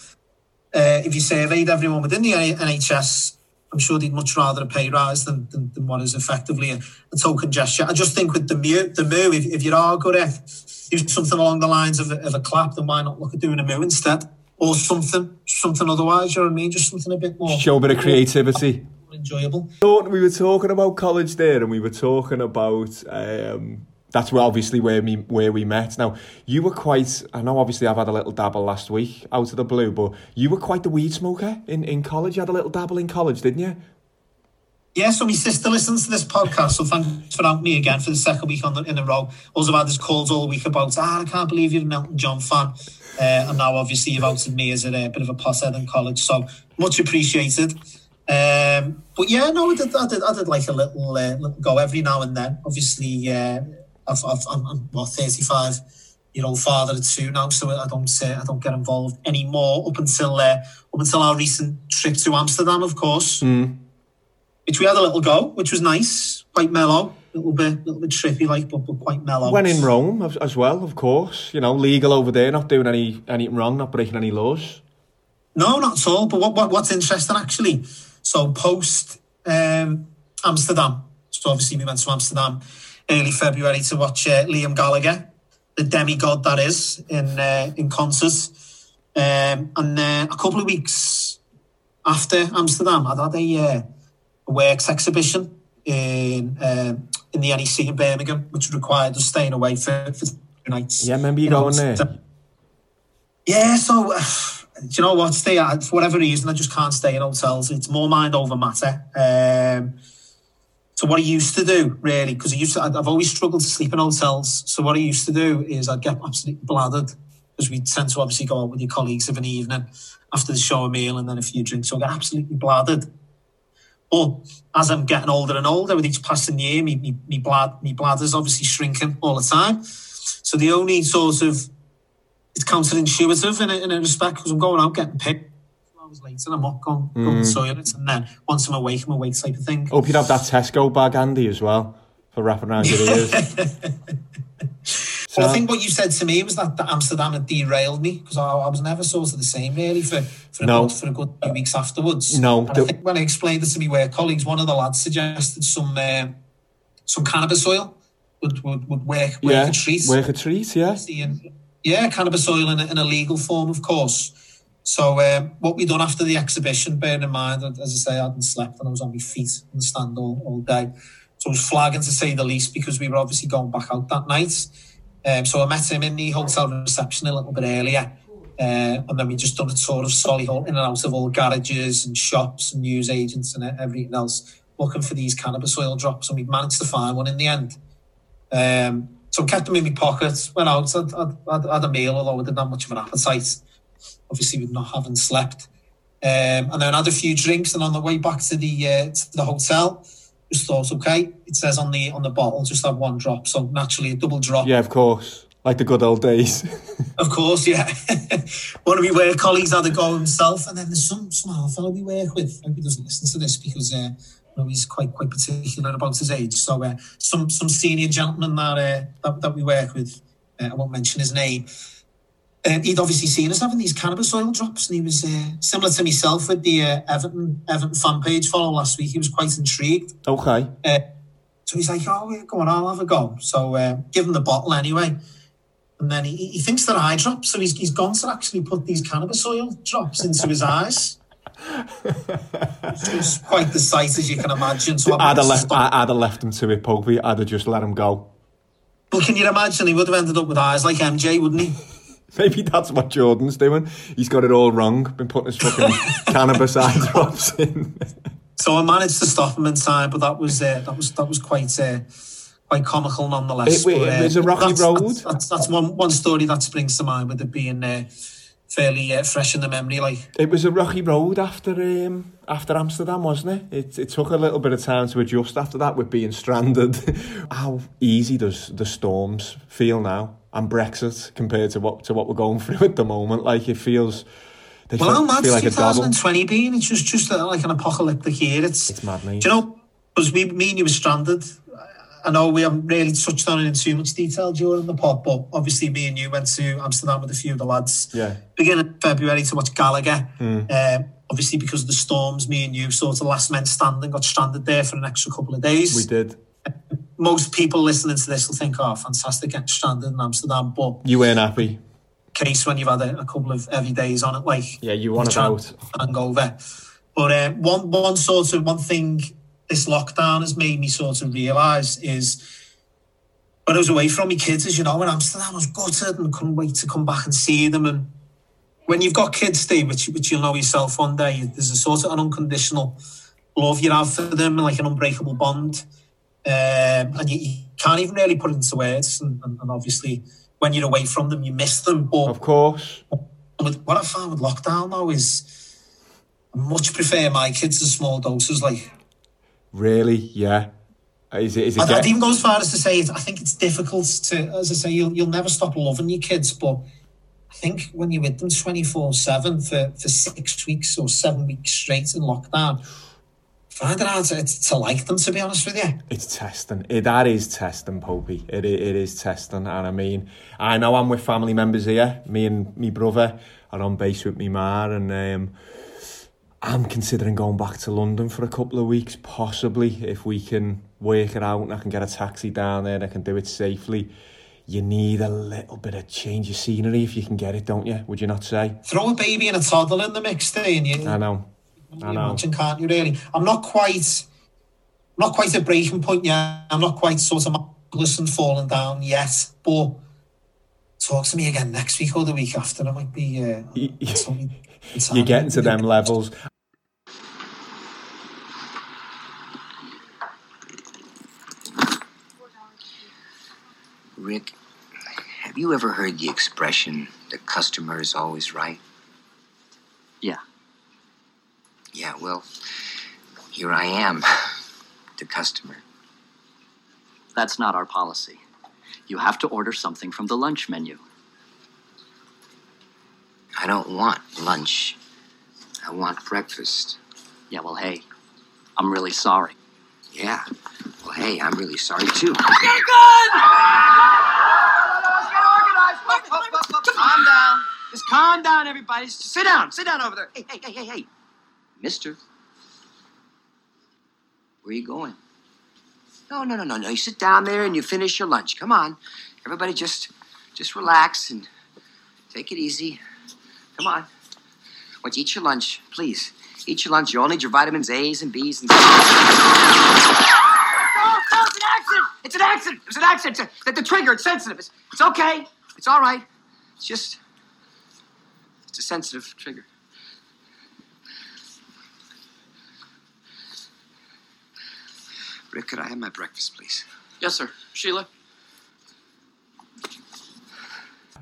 uh, if you surveyed everyone within the NHS, I'm sure they'd much rather a pay rise than, than, than what is effectively a, a token gesture. I just think with the moo, the moo if, if you are all good at do something along the lines of a, of a clap, then why not look at doing a moo instead? Or something, something otherwise, you know what I mean? Just something a bit more Show a bit of creativity. more enjoyable. We were talking about college there, and we were talking about um, that's where obviously where me where we met. Now you were quite. I know obviously I've had a little dabble last week out of the blue, but you were quite the weed smoker in, in college. You had a little dabble in college, didn't you? Yeah, so my sister listens to this podcast, so thanks for having me again for the second week on the, in a row. Also, had this calls all week about, ah, I can't believe you're an Elton John fan. Uh, and now, obviously, you've outed me as a, uh, bit of a pothead in college, so much appreciated. Um, but yeah, no, I did, I did, I did like a little, uh, little go every now and then. Obviously, uh, I've, I've, I'm, I'm what, 35 year old father of two now, so I don't uh, I don't get involved anymore up until uh, up until our recent trip to Amsterdam, of course Mm. which we had a little go, which was nice, quite mellow, a little bit, a little bit trippy, like, but, but quite mellow. When in Rome as, as well, of course. You know, legal over there, not doing any anything wrong, not breaking any laws. No, not at all. But what, what what's interesting actually? So post um, Amsterdam. So obviously we went to Amsterdam early February to watch uh, Liam Gallagher, the demigod that is, in uh, in concert. Um, and then a couple of weeks after Amsterdam, I'd had a, uh, a works exhibition in um, in the NEC in Birmingham, which required us staying away for, for two nights. Yeah, remember you know, going there? yeah, so uh, (sighs) do you know what? Stay at, for whatever reason, I just can't stay in hotels. It's more mind over matter. Um, so what I used to do, really, because I used to, I've always struggled to sleep in hotels. So what I used to do is I'd get absolutely bladdered because we tend to obviously go out with your colleagues of an evening after the show, a meal, and then a few drinks. So I get absolutely bladdered. But as I'm getting older and older, with each passing year, me, me, me, blad, me bladder's obviously shrinking all the time. So the only sort of it's counterintuitive in a, in a respect because I'm going out getting picked. Hours later, I'm up going, going to the Mm. toilet, and then once I'm awake, I'm awake type of thing. Hope you'd have that Tesco bag, Andy, as well, for wrapping around your ears. (laughs) Well, I think what you said to me was that, that Amsterdam had derailed me because I, I was never sort of the same really for for a, No. good, for a good few weeks afterwards. No, and I think when I explained it to me work colleagues, one of the lads suggested some um some cannabis oil would would, would work work yeah, a treat. work a treat, yeah. Yeah, cannabis oil in a, in a legal form, of course. So um, what we done after the exhibition, bearing in mind, that, as I say, I hadn't slept and I was on my feet in the stand all, all day. So it was flagging to say the least because we were obviously going back out that night. Um, so I met him in the hotel reception a little bit earlier. Uh, and then we just done a tour of Solihull in and out of all garages and shops and news agents and everything else, looking for these cannabis oil drops. And we managed to find one in the end. Um, so I kept them in my pockets, went out, I'd, I'd had a meal, although I didn't have much of an appetite. Obviously, with not having slept. Um, and then had a few drinks, and on the way back to the uh, to the hotel, just thought, okay, it says on the on the bottle, just have one drop. So naturally, a double drop. Yeah, of course. Like the good old days. (laughs) Of course, yeah. (laughs) One of my work colleagues had a go himself, and then there's some some other fellow we work with. I hope he doesn't listen to this because uh, know, he's quite quite particular about his age. So uh, some some senior gentleman that uh, that, that we work with, uh, I won't mention his name. He'd obviously seen us having these cannabis oil drops, and he was uh, similar to myself with the uh, Everton Everton fan page follow last week. He was quite intrigued. Okay. Uh, so he's like, "Oh, yeah, go on, I'll have a go." So uh, give him the bottle anyway, and then he, he thinks they're eye drops. So he's, he's gone to actually put these cannabis oil drops into his eyes. Was quite the sight, as you can imagine. So I'd have, left, I'd have left him to it, Pogby. I'd have just let him go. But can you imagine? He would have ended up with eyes like MJ, wouldn't he? (laughs) Maybe that's what Jordan's doing. He's got it all wrong. Been putting his fucking (laughs) cannabis eye drops in. So I managed to stop him in time, but that was uh, that was that was quite uh, quite comical nonetheless. It- it was a rocky that's, road. That's, that's, that's one one story that springs to mind with it being uh, fairly uh, fresh in the memory. Like It was a rocky road after um, after Amsterdam, wasn't it? it? It took a little bit of time to adjust after that with being stranded. (laughs) How easy does the storms feel now and Brexit compared to what to what we're going through (laughs) at the moment? Like it feels. They well, how feel, mad's feel like a doddle. 2020 been? It's just just uh, like an apocalyptic year. It's It's madness. Do you know? Because we, me and you were stranded. I know we haven't really touched on it in too much detail during the pod, but obviously me and you went to Amsterdam with a few of the lads. Yeah. Beginning of February to watch Gallagher. Mm. Um, obviously because of the storms, me and you sort of last men standing got stranded there for an extra couple of days. We did. Most people listening to this will think, oh, fantastic, getting stranded in Amsterdam. But You weren't happy. case when you've had a, a couple of heavy days on it, like Yeah, you wanted trying out. to hangover. But uh, one one sort of one thing this lockdown has made me sort of realise is when I was away from my kids, as you know, in Amsterdam, I was gutted and couldn't wait to come back and see them. And when you've got kids, Steve, which, which you'll know yourself one day, there's a sort of an unconditional love you have for them, like an unbreakable bond. Um, and you, you can't even really put it into words. And, and, and obviously, when you're away from them, you miss them. But Of course. with, what I found with lockdown though is I much prefer my kids to small doses. Like Really? Yeah. Is it? Is it? I'd, even go as far as to say it, I think it's difficult to, as I say, you'll you'll never stop loving your kids, but I think when you're with them twenty four seven for for six weeks or seven weeks straight in lockdown, find it hard to, to like them. To be honest with you, It's testing. It, that is testing, Popey. It, i- it is testing. And I mean, I know I'm with family members here. Me and me brother are on base with me ma, and um, I'm considering going back to London for a couple of weeks, possibly if we can work it out and I can get a taxi down there and I can do it safely. You need a little bit of change of scenery if you can get it, don't you? Would you not say? throw a baby and a toddler in the mix, there, and you, I know. I know. imagine, can't you? Really, I'm not quite, not quite at breaking point yet. I'm not quite sort of and falling down yet. But talk to me again next week or the week after. I might be. Uh, (laughs) You're getting to them levels. Rick, have you ever heard the expression, the customer is always right? Yeah. Yeah, well, here I am, (laughs) the customer. That's not our policy. You have to order something from the lunch menu. I don't want lunch. I want breakfast. Yeah, well, hey, I'm really sorry. Yeah. Well, hey, I'm really sorry too. Get a gun! Calm down. Just calm down, everybody. Just sit down. Sit down over there. Hey, hey, hey, hey, hey. Mister. Where are you going? No, no, no, no, no. You sit down there and you finish your lunch. Come on. Everybody just just relax and take it easy. Come on. Once you eat your lunch, please. Eat your lunch. You all need your vitamins A's and B's and No, no, it's an accident. It's an accident. It's an accident. It's a- the, the trigger, it's sensitive. It's, it's okay. It's all right. It's just it's a sensitive trigger. Rick, could I have my breakfast, please? Yes, sir. Sheila?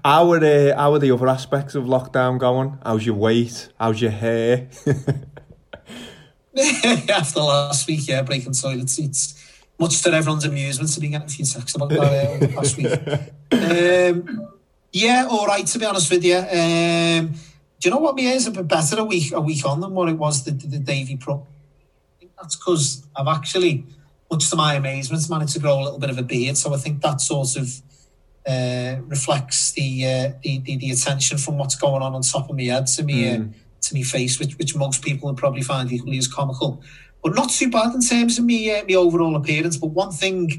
How are, uh, how are the other aspects of lockdown going? How's your weight? How's your hair? (laughs) (laughs) after last week, yeah, breaking toilet seats. Much to everyone's amusement to be getting a few texts about that uh, over the past week. Um, yeah, all right, to be honest with you. Um, do you know what? Me is a bit better a week a week on than what it was the, the Davy Pro. I think that's because I've actually, much to my amazement, managed to grow a little bit of a beard. So I think that sort of uh, reflects the, uh, the, the the attention from what's going on on top of my head to me uh, Mm. to me face, which which most people would probably find equally as comical, but not too bad in terms of me uh, me overall appearance. But one thing,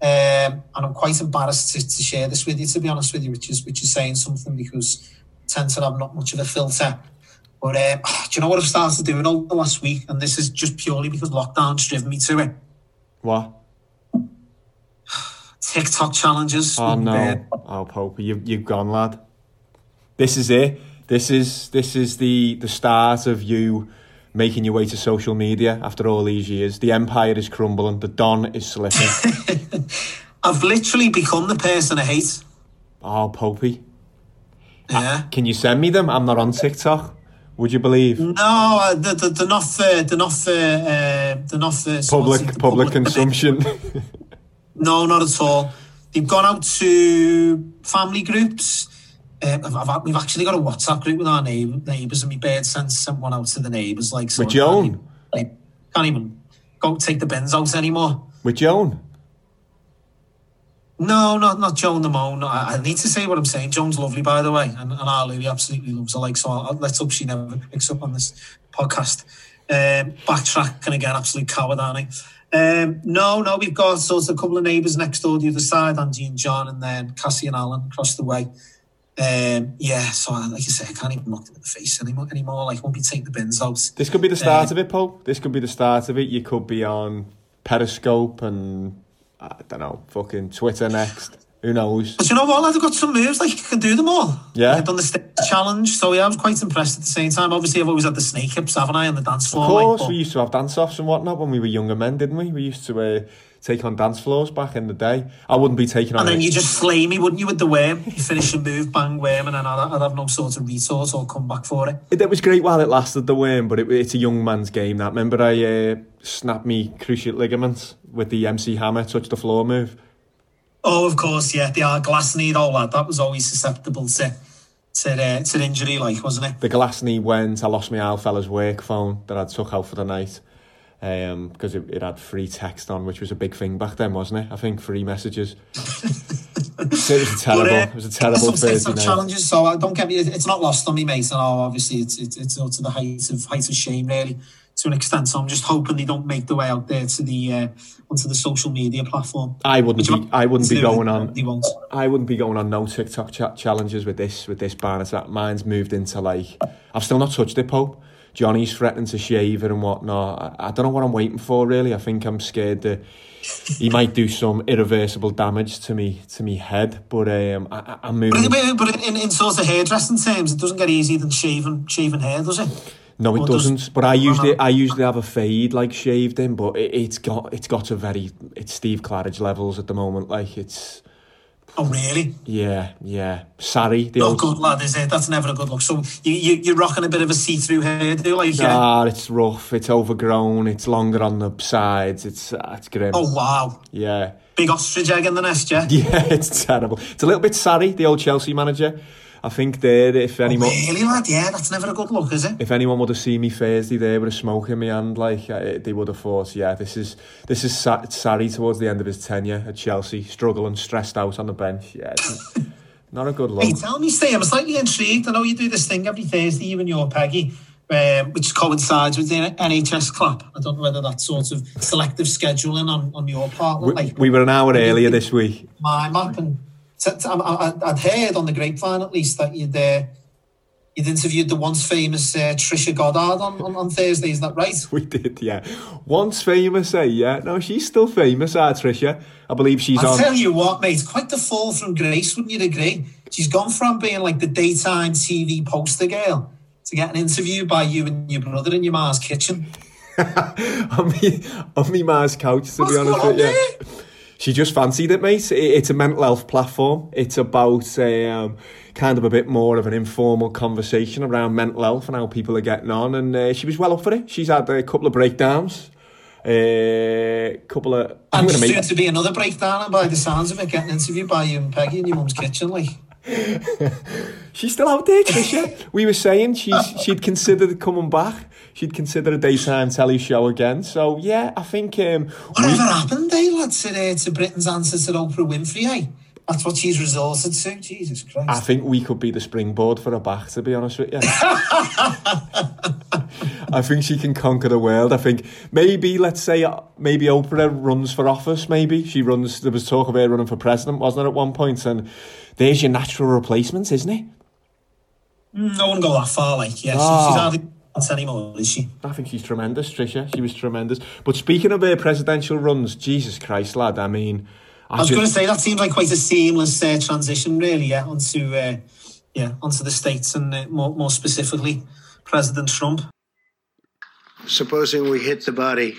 um, and I'm quite embarrassed to, to share this with you, to be honest with you, which is which is saying something because I tend to have not much of a filter. But um, (sighs) do you know what I've started doing over the last week? And this is just purely because lockdown's driven me to it. what? (sighs) TikTok challenges. Oh no! Oh, Popey, you you've gone, lad. This is it. This is this is the the start of you making your way to social media after all these years. The empire is crumbling. The don is slipping. (laughs) I've literally become the person I hate. Oh, Popey. Yeah. Can you send me them? I'm not on TikTok. Would you believe? No, uh, they're, they're, not for they're not for uh, they're not for Public what's public consumption. (laughs) No, not at all. They've gone out to family groups. Um, I've, I've, we've actually got a WhatsApp group with our neighbours, and my bird sense sent one out to the neighbours. Like, so With Joan? can't even go take the bins out anymore. With Joan. No, not not Joan the Moan. I, I need to say what I'm saying. Joan's lovely, by the way, and, and our Louie absolutely loves her. Like, so I'll, let's hope she never picks up on this podcast. Um, backtracking again, absolute coward, aren't I? Um, no, no, we've got sort of a couple of neighbours next door, the other side, Angie and John, and then Cassie and Alan across the way. Um, yeah, so I- like I say, I can't even look in the face anymore. Anymore, like, won't be taking the bins out. This could be the start Uh, of it, Paul. This could be the start of it. You could be on Periscope and I don't know, fucking Twitter next. Who knows? But you know what, lad? I've got some moves, like, you can do them all. Yeah. I've done the challenge, so yeah, I was quite impressed at the same time. Obviously, I've always had the snake hips, haven't I, on the dance floor? Of course, like, but- we used to have dance offs and whatnot when we were younger men, didn't we? We used to uh, take on dance floors back in the day. I wouldn't be taking on And then it. you just flay me, wouldn't you, with the worm? You finish a move, bang, worm, and then I'd, I'd have no sort of resource or come back for it. It, it was great while it lasted, the worm, but it, it's a young man's game. That remember I uh, snapped me cruciate ligaments with the MC Hammer touch the floor move. Oh, of course, yeah, the glass knee, all that. That was always susceptible to to, uh, to injury, like, wasn't it? The glass knee went. I lost my old fella's work phone that I took out for the night um, because it, it had free text on, which was a big thing back then, wasn't it? I think free messages. (laughs) it was a terrible. But, uh, it was a terrible some Thursday some night. challenges, so uh, don't get me. It's not lost on me, mate. And oh, obviously, it's it's it's all to the height of height of shame, really, to an extent. So I'm just hoping they don't make the way out there to the uh, onto the social media platform. I wouldn't be. I wouldn't be going on. They won't. I wouldn't be going on no TikTok cha- challenges with this with this ban. It's that mine's moved into like I've still not touched it, Pope. Johnny's threatening to shave it and whatnot. I, I don't know what I'm waiting for really. I think I'm scared that he might do some irreversible damage to me to me head. But um, I, I'm moving. in, but in, in sort of hairdressing terms, it doesn't get easier than shaving shaving hair, does it? No, it does- doesn't. But I usually. I usually have a fade like shaved in, but it, it's got it's got a very it's Steve Claridge levels at the moment. Like it's Oh, really? yeah yeah. Sorry, the Not old good, lad, is it? That's never a good look. So you, you, you're rocking a bit of a see-through hairdo, like, yeah? Ah, it's rough. It's overgrown. It's longer on the sides. It's uh, it's grim. Oh, wow. Yeah, Big ostrich egg in the nest, yeah? (laughs) yeah. It's terrible. It's a little bit sorry. The old Chelsea manager. I think there, if anyone, Really, lad? Yeah, that's never a good look, is it? if anyone would have seen me Thursday there with a smoke in my hand, like uh, they would have thought, yeah, this is this is Sa- Sarri towards the end of his tenure at Chelsea, struggling, stressed out on the bench. Yeah, (laughs) not a good look. Hey, tell me, Steve, I'm slightly intrigued. I know you do this thing every Thursday, you and your Peggy, um, which coincides with the NHS clap. I don't know whether that's sort of selective scheduling on, on your part. We, like we were an hour earlier this week. my map, and t- t- I- I- I'd heard on the grapevine at least that you'd uh, you'd interviewed the once famous uh, Trisha Goddard on, on, on Thursday. Is that right? We did, yeah. Once famous, eh? Yeah. No, she's still famous, ah, Trisha. I believe she's on. I'll on. tell you what, mate, quite the fall from grace, wouldn't you agree? She's gone from being like the daytime TV poster girl to getting interviewed by you and your brother in your ma's kitchen. (laughs) on me, on me ma's couch, to be honest with you. She just fancied it, mate. It- It's a mental health platform. It's about um, kind of a bit more of an informal conversation around mental health and how people are getting on. And uh, she was well up for it. She's had a couple of breakdowns. A couple of. I'm And going to make. to be another breakdown, by the sounds of it, getting interviewed by you and Peggy in your mum's kitchen, like. (laughs) She's still out there, Trisha. we were saying she's she'd considered coming back. She'd consider a daytime telly show again. So yeah, I think um, Whatever happened, eh, lad, to, uh, to Britain's answer to Oprah Winfrey, eh? That's what she's resorted to. Jesus Christ. I think we could be the springboard for her back, to be honest with you. (laughs) I think she can conquer the world. I think maybe, let's say, uh, maybe Oprah runs for office, maybe. She runs, there was talk of her running for president, wasn't there, at one point? And there's your natural replacement, isn't it? Mm, No one go that far, like, yeah. Ah. She's hardly that's anymore, is she? I think she's tremendous, Trisha. She was tremendous. But speaking of her presidential runs, Jesus Christ, lad, I mean... I was going to say that seems like quite a seamless uh, transition, really, yeah, onto uh, yeah, onto the states and uh, more more specifically, President Trump. supposing we hit the body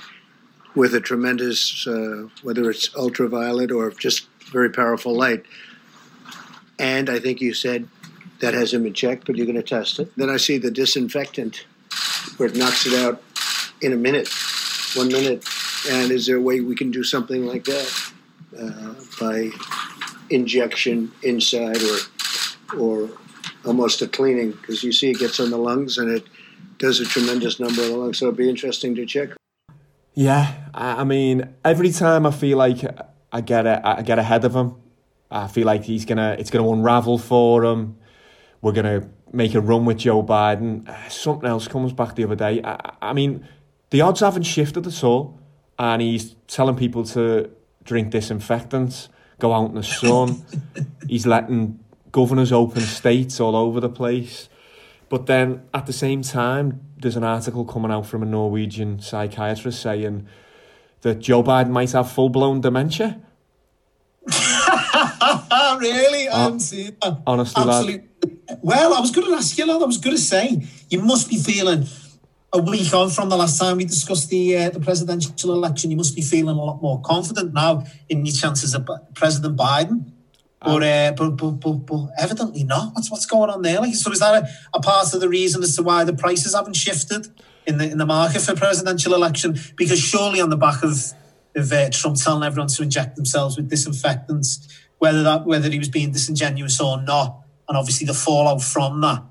with a tremendous, uh, whether it's ultraviolet or just very powerful light. And I think you said that hasn't been checked, but you're going to test it. Then I see the disinfectant where it knocks it out in a minute, one minute. And is there a way we can do something like that uh, by injection inside or or almost a cleaning? Because you see it gets on the lungs and it does a tremendous number of the lungs. So it'd be interesting to check. Yeah, I mean, every time I feel like I get a, I get ahead of him, I feel like he's gonna it's gonna unravel for him. We're gonna make a run with Joe Biden. Uh, Something else comes back the other day. I, I mean, the odds haven't shifted at all, and he's telling people to drink disinfectants, go out in the sun. (laughs) he's letting governors open states all over the place. But then at the same time, there's an article coming out from a Norwegian psychiatrist saying that Joe Biden might have full blown dementia. (laughs) really? I Uh, haven't seen that. honestly, lad. Well, I was going to ask you, lad. I was going to say you must be feeling a week on from the last time we discussed the uh, the presidential election. You must be feeling a lot more confident now in your chances of President Biden. But, uh, but, but, but, but evidently not. What's what's going on there? Like, so is that a, a part of the reason as to why the prices haven't shifted in the in the market for presidential election? Because surely on the back of of uh, Trump telling everyone to inject themselves with disinfectants, whether that whether he was being disingenuous or not, and obviously the fallout from that,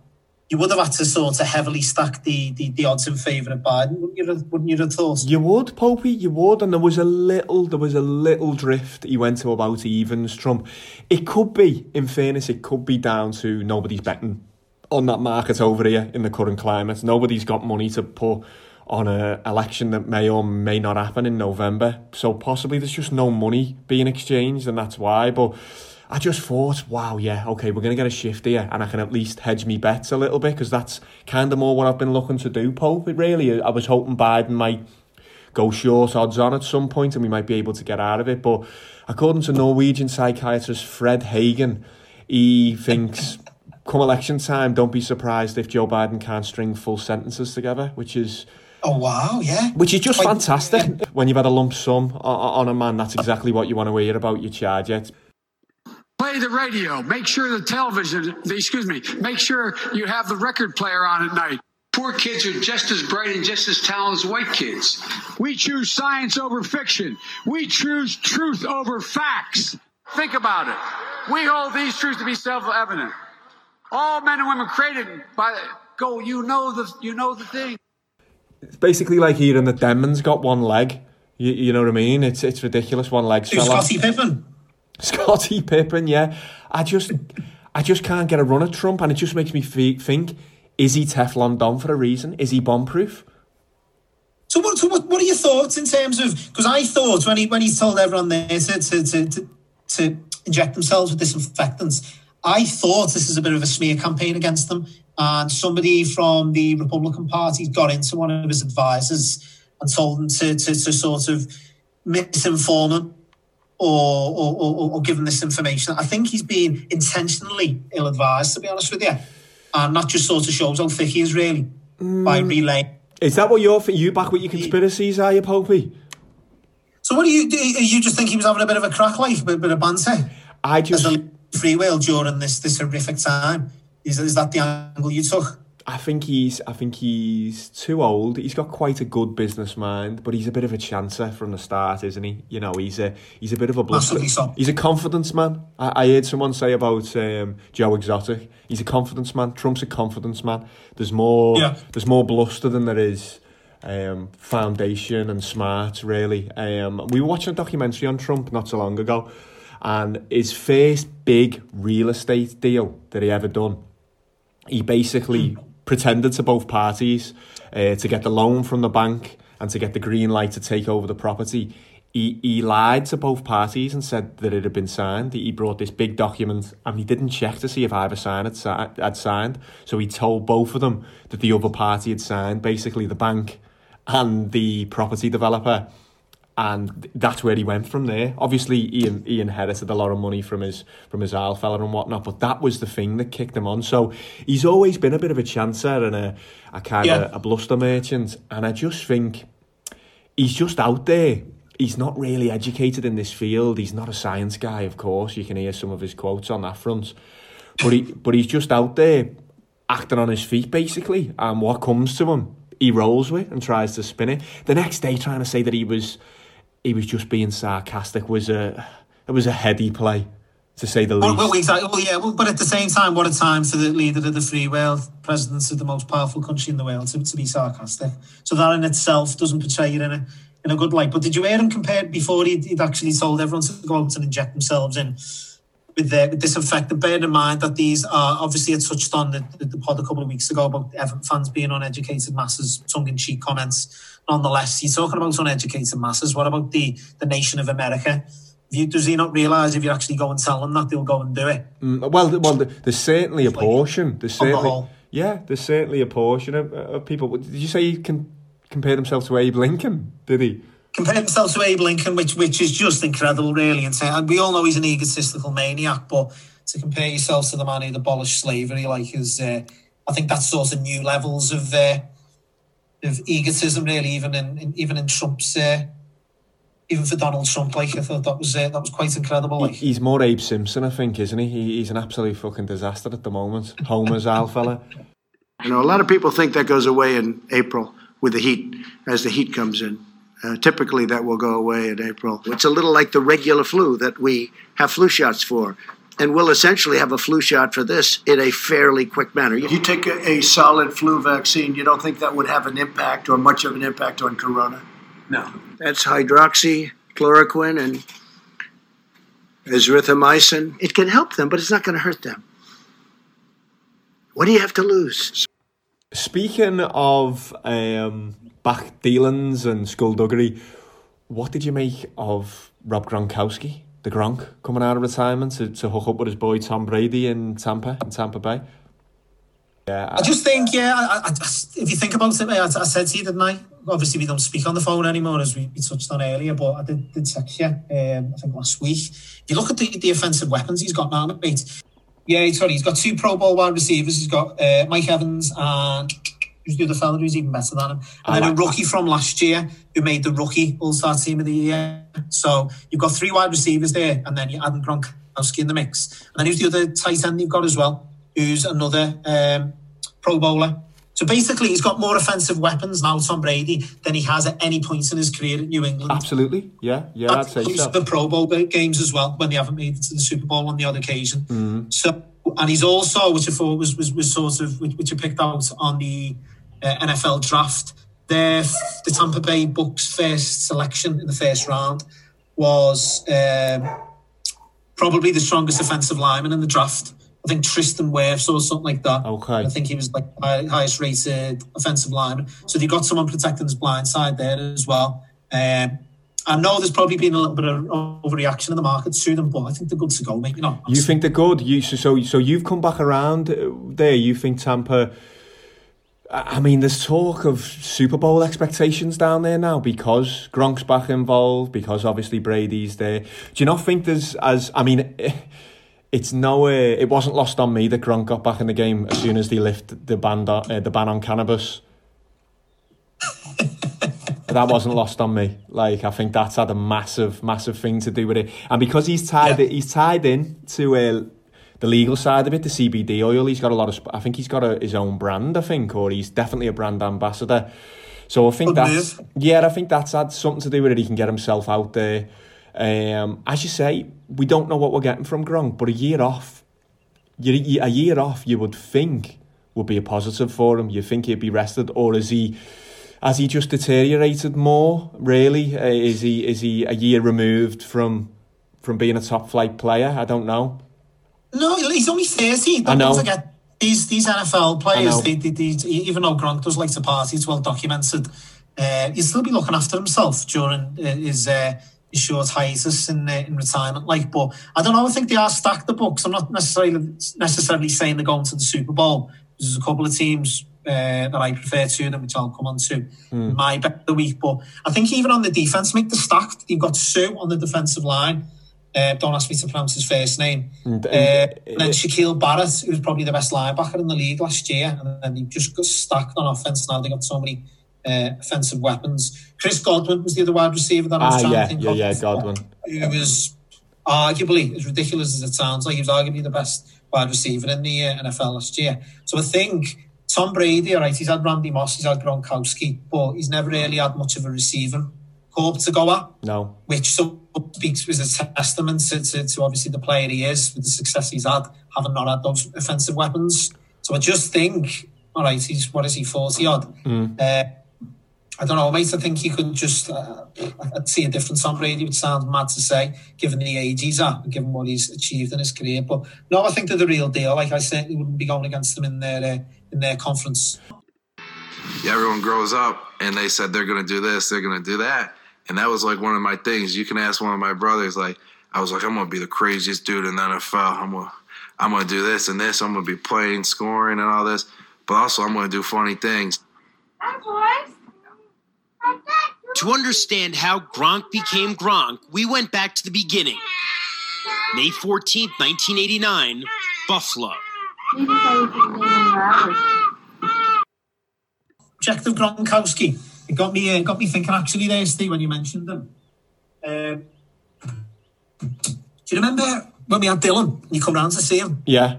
you would have had to sort of heavily stack the the, the odds in favour of Biden, wouldn't you? Wouldn't you have thought? You would, Popey, you would, and there was a little, there was a little drift. He went to about evens. Trump. It could be, in fairness, it could be down to nobody's betting on that market over here in the current climate. Nobody's got money to put on a election that may or may not happen in November. So possibly there's just no money being exchanged, and that's why. But I just thought, wow, yeah, okay, we're going to get a shift here, and I can at least hedge me bets a little bit because that's kind of more what I've been looking to do, Pope. Really, I was hoping Biden might go short odds on at some point and we might be able to get out of it. But according to Norwegian psychiatrist Fred Hagen, he thinks come election time, don't be surprised if Joe Biden can't string full sentences together, which is Oh wow, yeah. which is just fantastic. When you've had a lump sum o- o- on a man, that's exactly what you want to hear about your charge. It's Play the radio. Make sure the television, excuse me, make sure you have the record player on at night. Poor kids are just as bright and just as talented as white kids. We choose science over fiction. We choose truth over facts. Think about it. We hold these truths to be self-evident. All men and women created by go. You know the you know the thing. It's basically like hearing that Denman's got one leg. You, you know what I mean? It's it's ridiculous. One leg. Who's Scottie Pippen? Scottie Pippen, yeah. I just, I just can't get a run at Trump, and it just makes me fe- think: Is he Teflon Don for a reason? Is he bomb-proof? So what, so what, what are your thoughts in terms of because I thought when he when he told everyone there to uh, to, to, to to inject themselves with disinfectants, I thought this is a bit of a smear campaign against them, and somebody from the Republican Party got into one of his advisors and told him to to, to sort of misinform him or or, or or give him this information. I think he's being intentionally ill advised, to be honest with you, and that just sort of shows how thick he is really by hmm. relaying. Is that what you're? You back with your conspiracies? Are you, Popey? So what do you do? You just think he was having a bit of a crack life, a bit, bit of banter? I just as a free will during this this horrific time. Is, is that the angle you took? I think he's. I think he's too old. He's got quite a good business mind, but he's a bit of a chancer from the start, isn't he? You know, he's a he's a bit of a bluster. He's a confidence man. I, I heard someone say about um, Joe Exotic. He's a confidence man. Trump's a confidence man. There's more. Yeah. There's more bluster than there is um, foundation and smart. Really. Um, we were watching a documentary on Trump not so long ago, and his first big real estate deal that he ever done he basically pretended to both parties uh, to get the loan from the bank and to get the green light to take over the property. He, he lied to both parties and said that it had been signed. He brought this big document and he didn't check to see if either side had, had signed. So he told both of them that the other party had signed, basically the bank and the property developer and that's where he went from there. Obviously, he, he inherited a lot of money from his from his owl fella and whatnot, but that was the thing that kicked him on. So he's always been a bit of a chancer and a, a kind Yeah. of a bluster merchant, and I just think he's just out there he's not really educated in this field. He's not a science guy, of course. You can hear some of his quotes on that front, but he but he's just out there acting on his feet basically, and what comes to him, he rolls with and tries to spin it. The next day, trying to say that he was he was just being sarcastic was a it was a heady play to say the least. Well, well, exactly. Well, yeah, well, but at the same time, what a time for the leader of the free world, president of the most powerful country in the world, to, to be sarcastic. So that in itself doesn't portray you in a in a good light. But did you hear him compared before he'd, he'd actually told everyone to go out and inject themselves in with, the, with disinfectant? Bearing in mind that these are obviously it touched on the, the, the pod a couple of weeks ago about Everton fans being uneducated masses, tongue in cheek comments. Nonetheless, you're talking about uneducated masses. What about the the nation of America? You, does he not realise if you actually go and tell them that they'll go and do it? Mm, well, well, there's certainly a portion. There's on the whole. yeah, there's certainly a portion of, of people. Did you say he can compare himself to Abe Lincoln? Did he? Compare himself to Abe Lincoln, which which is just incredible, really. And, we all know he's an egotistical maniac, but to compare yourself to the man who abolished slavery, like is, uh, I think that's sort of new levels of uh, of egotism, really. Even in, in even in Trump's, uh, even for Donald Trump, like I thought that was uh, that was quite incredible. Like. He's more Abe Simpson, I think, isn't he? he he's an absolute fucking disaster at the moment. Homer's our fella. You know, a lot of people think that goes away in April with the heat, as the heat comes in. Uh, typically, that will go away in April. It's a little like the regular flu that we have flu shots for. And we'll essentially have a flu shot for this in a fairly quick manner. You take a, a solid flu vaccine, you don't think that would have an impact or much of an impact on corona? No. That's hydroxychloroquine and azithromycin. It can help them, but it's not going to hurt them. What do you have to lose? Speaking of um, back dealings and skullduggery, what did you make of Rob Gronkowski, the Gronk, coming out of retirement to, to hook up with his boy Tom Brady in Tampa, in Tampa Bay? Yeah, I just think, yeah, I, I, if you think about it, I, I said to you, didn't I? Obviously, we don't speak on the phone anymore, as we, we touched on earlier, but I did, did text you, um, I think last week. If you look at the, the offensive weapons he's got now, mate, yeah, sorry, he's got two Pro Bowl wide receivers. He's got uh, Mike Evans and who's the other fella who's even better than him. And then a rookie from last year who made the rookie All Star team of the year. So you've got three wide receivers there, and then you're adding Gronkowski in the mix. And then who's the other tight end you've got as well, who's another um, Pro Bowler. So basically, he's got more offensive weapons now, Tom Brady, than he has at any point in his career at New England. Absolutely, yeah, yeah, I'd say so. The Pro Bowl games as well when they haven't made it to the Super Bowl on the odd occasion. Mm. So, and he's also, which I thought was was, was sort of which, which I picked out on the uh, NFL draft. Their the Tampa Bay Bucks first selection in the first round was um, probably the strongest offensive lineman in the draft. I think Tristan Wirfs or something like that. Okay. I think he was like high, highest rated offensive lineman. So they got someone protecting his blind side there as well. Um, I know there's probably been a little bit of overreaction in the market to them, but I think they're good to go, Maybe not. You think they're good? You so so, you've come back around uh, there. You think Tampa? I mean, there's talk of Super Bowl expectations down there now because Gronk's back involved, because obviously Brady's there. Do you not think there's as I mean? (laughs) It's no, uh, it wasn't lost on me that Gronk got back in the game as soon as they lifted the ban uh, the ban on cannabis. that wasn't lost on me. Like I think that's had a massive, massive thing to do with it, and because he's tied, yeah. he's tied in to uh, the legal side of it, the CBD oil. He's got a lot of. I think he's got a, his own brand. I think, or he's definitely a brand ambassador. So I think Good that's yeah. I think that's had something to do with it. He can get himself out there. Um, as you say, we don't know what we're getting from Gronk, but a year off, you, a year off, you would think would be a positive for him. You think he'd be rested, or is he? Has he just deteriorated more? Really, uh, is he? Is he a year removed from from being a top flight player? I don't know. No, he's only thirty. I know. Forget, these these NFL players, they, they, they, even though Gronk does like to party, it's well documented. Uh, he'll still be looking after himself during uh, his uh, his short hiatus in uh, in retirement. Like, but I don't know. I think they are stacked the books. I'm not necessarily necessarily saying they're going to the Super Bowl. There's a couple of teams uh, that I prefer to them, which I'll come on to Hmm. my bet of the week. But I think even on the defense, make the stacked. You've got Suh on the defensive line. Uh, don't ask me to pronounce his first name. And- Uh, and- and then Shaquille Barrett, who was probably the best linebacker in the league last year, and then he just got stacked on offense. Now they got so many uh, offensive weapons. Chris Godwin was the other wide receiver that I was Ah, trying yeah, to think yeah, of. yeah, Godwin. Who was arguably, as ridiculous as it sounds like, he was arguably the best wide receiver in the uh, NFL last year. So I think Tom Brady, all right, he's had Randy Moss, he's had Gronkowski, but he's never really had much of a receiver corp to go at No. which so speaks was a testament to, to, to obviously the player he is with the success he's had, having not had those offensive weapons. So I just think, all right, he's what is he, forty odd? Mm. Uh, I don't know, mate. I think he could just. Uh, I'd see a difference on Brady, which sounds mad to say, given the age he's at, given what he's achieved in his career. But no, I think they're the real deal. Like I certainly wouldn't be going against them in their uh, in their conference. yeah, everyone grows up and they said they're gonna do this, they're gonna do that. And that was like one of my things. You can ask one of my brothers, like, I was like, I'm gonna be the craziest dude in the NFL. I'm gonna I'm gonna do this and this, I'm gonna be playing, scoring and all this, but also I'm gonna do funny things. To understand how Gronk became Gronk, we went back to the beginning. May 14th, 1989, Buffalo. the Gronkowski. It got me uh, got me thinking actually there, Steve, when you mentioned them. Um, do you remember when we had Dylan you come round to see him? Yeah.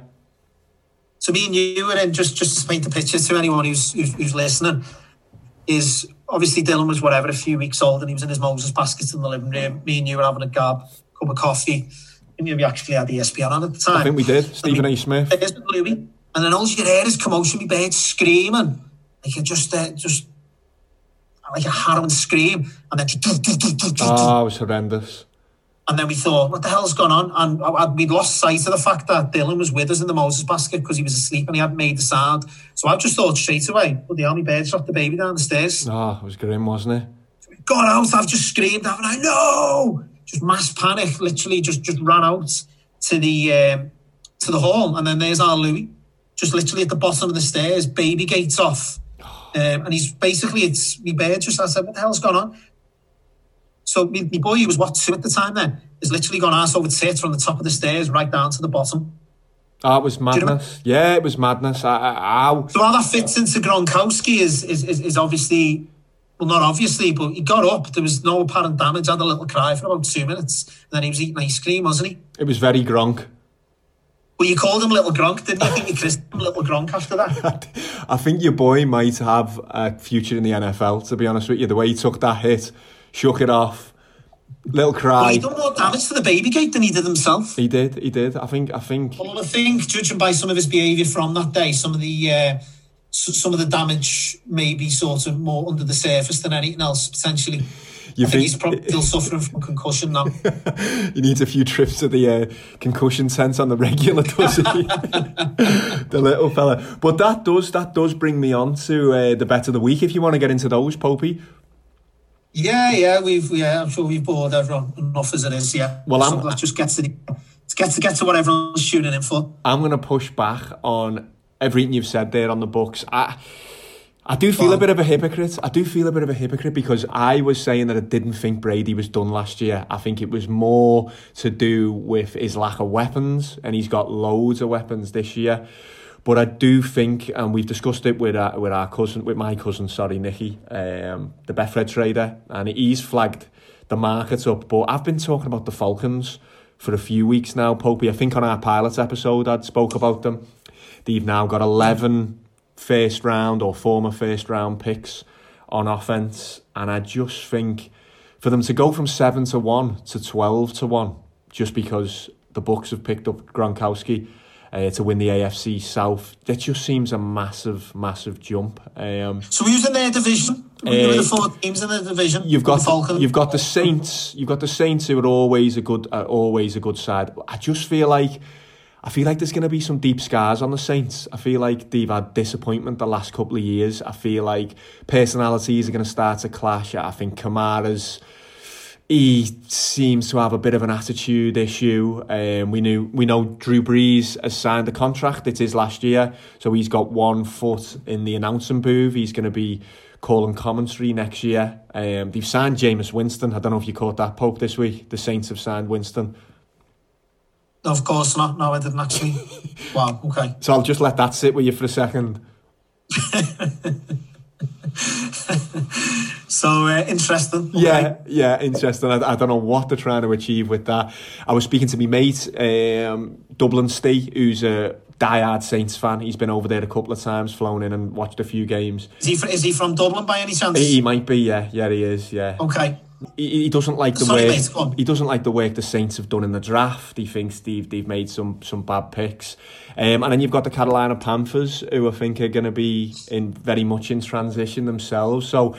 So me and you were in just just to paint the picture to anyone who's, who's who's listening. Is obviously Dylan was whatever a few weeks old and he was in his Moses baskets in the living room. Me and you were having a gab, cup of coffee. And we actually had the ESPN on at the time. I think we did. Stephen A. Smith. Louis, and then all you can hear is commotion. Me birds screaming like you just uh, just like a harrowing scream, and then just, Oh, it was horrendous. And then we thought, what the hell's gone on? And uh, uh, we'd lost sight of the fact that Dylan was with us in the Moses basket because he was asleep and he hadn't made the sound. So I just thought straight away, well, the army bird shot the baby down the stairs. Oh, it was grim, wasn't it? we Got out, I've just screamed, haven't I? No! Just mass panic, literally just just ran out to the um, to the hall, and then there's our Louis, just literally at the bottom of the stairs, baby gates off, (sighs) um, and he's basically it's me bird. Just I said, what the hell's going on? So my, my boy, who was what two at the time, then has literally gone ass over tits from the top of the stairs right down to the bottom. Oh, it was you know- madness. Yeah, it was madness. I, I. So how that fits into Gronkowski is is, is is obviously well not obviously, but he got up. There was no apparent damage. Had a little cry for about two minutes, and then he was eating ice cream, wasn't he? It was very Gronk. Well, you called him Little Gronk, didn't you? I think you christened him Little Gronk after that. (laughs) I think your boy might have a future in the NFL, to be honest with you. The way he took that hit, shook it off, little Well, cry. he done more damage to the baby gate than he did himself. He did, he did. I think, I think. Well, I think, judging by some of his behaviour from that day, some of the uh, some of the damage may be sort of more under the surface than anything else potentially. You I think think- he's probably still suffering from concussion now. (laughs) He needs a few trips to the uh, concussion tent on the regular, does he? (laughs) the little fella. But that does that does bring me on to uh, the bet of the week. If you want to get into those, Popey. Yeah, yeah, we've yeah, I'm sure we've bored everyone enough as it is. Yeah. Well, so I'm- let's just get to the let's get to get to what everyone's tuning in for. I'm going to push back on everything you've said there on the books. I, I do feel a bit of a hypocrite. I do feel a bit of a hypocrite because I was saying that I didn't think Brady was done last year. I think it was more to do with his lack of weapons, and he's got loads of weapons this year. But I do think, and we've discussed it with our, with our cousin, with my cousin, sorry, Nicky, um, the Betfred trader, and he's flagged the markets up. But I've been talking about the Falcons for a few weeks now, Popey. I think on our pilots episode I'd spoke about them. They've now got 11 first round or former first round picks on offense, and I just think for them to go from seven to one to twelve to one, just because the Bucks have picked up Gronkowski uh, to win the AFC South, that just seems a massive, massive jump. Um, So who's in their division? Are the Uh, four teams in the division? You've got the you've got the Saints. You've got the Saints who are always a good, uh, always a good side. I just feel like, I feel like there's going to be some deep scars on the Saints. I feel like they've had disappointment the last couple of years. I feel like personalities are going to start to clash. I think Kamara's. He seems to have a bit of an attitude issue. Um, we knew we know Drew Brees has signed the contract. It's last year, so he's got one foot in the announcing booth. He's going to be calling commentary next year. Um, they've signed Jameis Winston. I don't know if you caught that Pope this week. The Saints have signed Winston. Of course not. No, I didn't actually. (laughs) wow. Okay. So I'll just let that sit with you for a second. (laughs) So uh, interesting. Yeah, yeah, interesting. I, I don't know what they're trying to achieve with that. I was speaking to my mate, um, Dublin State, who's a diehard Saints fan. He's been over there a couple of times, flown in and watched a few games. Is he, fr- is he from Dublin by any chance? He, he might be, yeah, yeah, he is, yeah. Okay. He, he doesn't like the Sorry, work. mate. He doesn't like the work the Saints have done in the draft. He thinks they've they've made some some bad picks. Um, and then you've got the Carolina Panthers, who I think are going to be in very much in transition themselves. So.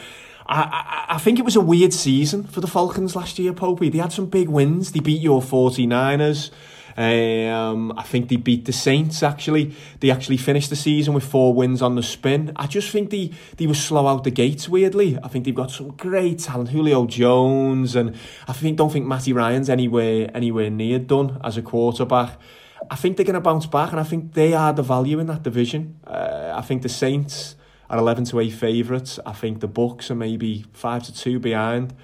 I, I, think it was a weird season for the Falcons last year, Popey. They had some big wins. They beat your 49ers. Um, I think they beat the Saints actually. They actually finished the season with four wins on the spin. I just think they, they were slow out the gates weirdly. I think they've got some great talent. Julio Jones and I think don't think Matty Ryan's anywhere anywhere near done as a quarterback. I think they're going to bounce back and I think they are the value in that division. Uh, I think the Saints are 11 to 8 favourites. I think the Bucks are maybe 5 to 2 behind.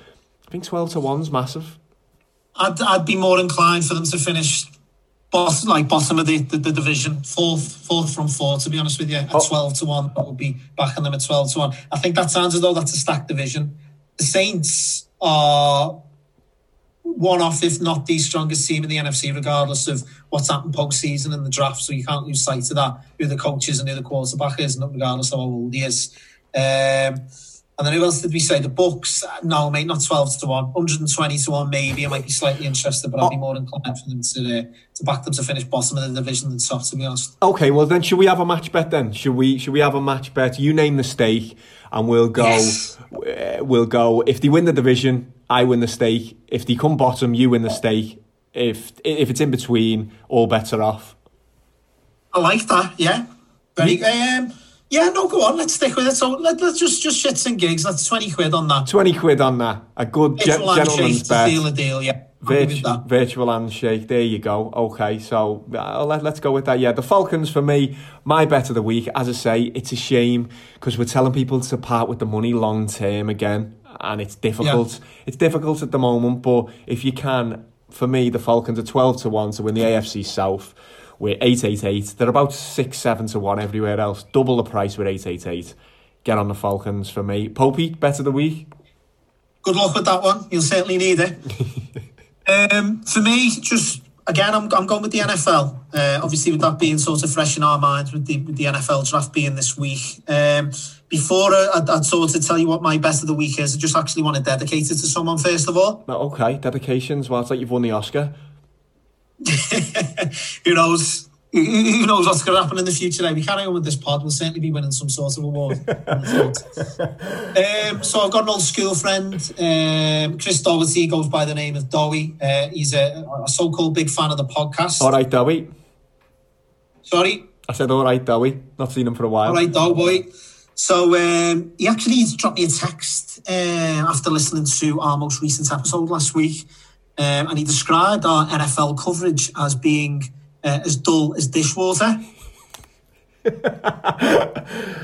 I think 12 to 1's massive. I'd, I'd be more inclined for them to finish bottom, like bottom of the, the, the division, fourth, fourth from four. To be honest with you, at oh. twelve to one, that would be backing them at twelve to one. I think that sounds as though that's a stacked division. The Saints are one off, if not the strongest team in the NFC, regardless of what's happened postseason and the draft. So you can't lose sight of that. Who the coach is and who the quarterback is, and regardless of how old he is. Um, and then who else did we say? The Bucks? No, mate, not twelve to one. Hundred and twenty to one, maybe. I might be slightly interested, but I'd be more inclined for them to uh, to back them to finish bottom of the division than top. To be honest. Okay, well then, should we have a match bet then? Should we? Should we have a match bet? You name the stake, and we'll go. Yes. uh, We'll go. If they win the division, I win the stake. If they come bottom, you win the stake. If if it's in between, all better off. I like that. Yeah, very. Um, yeah, no, go on. Let's stick with it. So let, let's just just shits and gigs. That's twenty quid on that. Twenty quid on that. A good ge- Virtual handshake gentleman's to bet. seal the deal. Yeah, Virtu- virtual handshake. There you go. Okay, so uh, let, let's go with that. Yeah, the Falcons for me, my bet of the week. As I say, it's a shame because we're telling people to part with the money long term again, and it's difficult. It's difficult at the moment, but if you can, for me, the Falcons are twelve to one to win the AFC South. We're eight eight eight. They're about six seven to one everywhere else. Double the price with eight eight eight. Get on the Falcons for me. Popey, better the week. Good luck with that one. You'll certainly need it. (laughs) um, for me, just again, I'm, I'm going with the NFL. Uh, obviously, with that being sort of fresh in our minds, with the with the NFL draft being this week. Um, before I, I'd, I'd sort of tell you what my best of the week is, I just actually want to dedicate it to someone first of all. Okay, dedications. Well, it's like you've won the Oscar. (laughs) Who knows? Who- knows what's going to happen in the future? If we carry on with this pod, we'll certainly be winning some sort of award. (laughs) um, so I've got an old school friend, um, Chris Doherty, he goes by the name of Dowie. Uh, he's a, a so-called big fan of the podcast. All right, Dowie. Sorry, I said, all right, Dowie. Not seen him for a while. all right, boy. So um, he actually dropped me a text uh, after listening to our most recent episode last week, um, and he described our NFL coverage as being uh, as dull as dishwater. (laughs)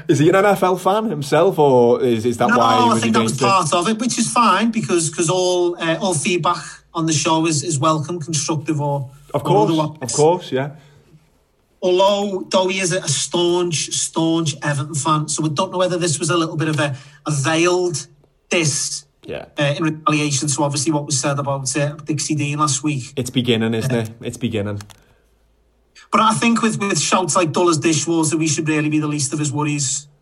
Is he an NFL fan himself, or is, is that no, why he I think that was it? part of it, which is fine because because all uh, all feedback on the show is, is welcome, constructive or Of course, otherwise. of course, yeah. Although Dowie is a staunch, staunch Everton fan, so we don't know whether this was a little bit of a, a veiled diss Yeah. uh, in retaliation to obviously what was said about uh, Dixie Dean last week. It's beginning, isn't it? It's beginning. But I think with, with shouts like dull as dishwater, we should really be the least of his worries. (laughs)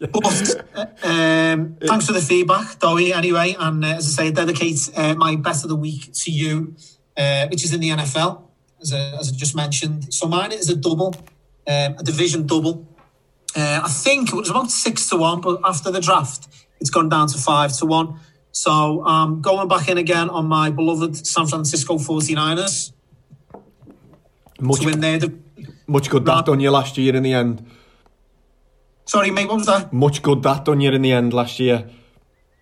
But uh, um, thanks for the feedback, Dowie, anyway. And uh, as I say, I dedicate uh, my best of the week to you, uh, which is in the NFL, as I, as I just mentioned. So mine is a double, um, a division double. Uh, I think it was about six to one, but after the draft, it's gone down to five to one. So I'm going back in again on my beloved San Francisco 49ers Much, to win their. div- much good that done you last year in the end. Sorry, mate, what was that? Much good that done you in the end last year.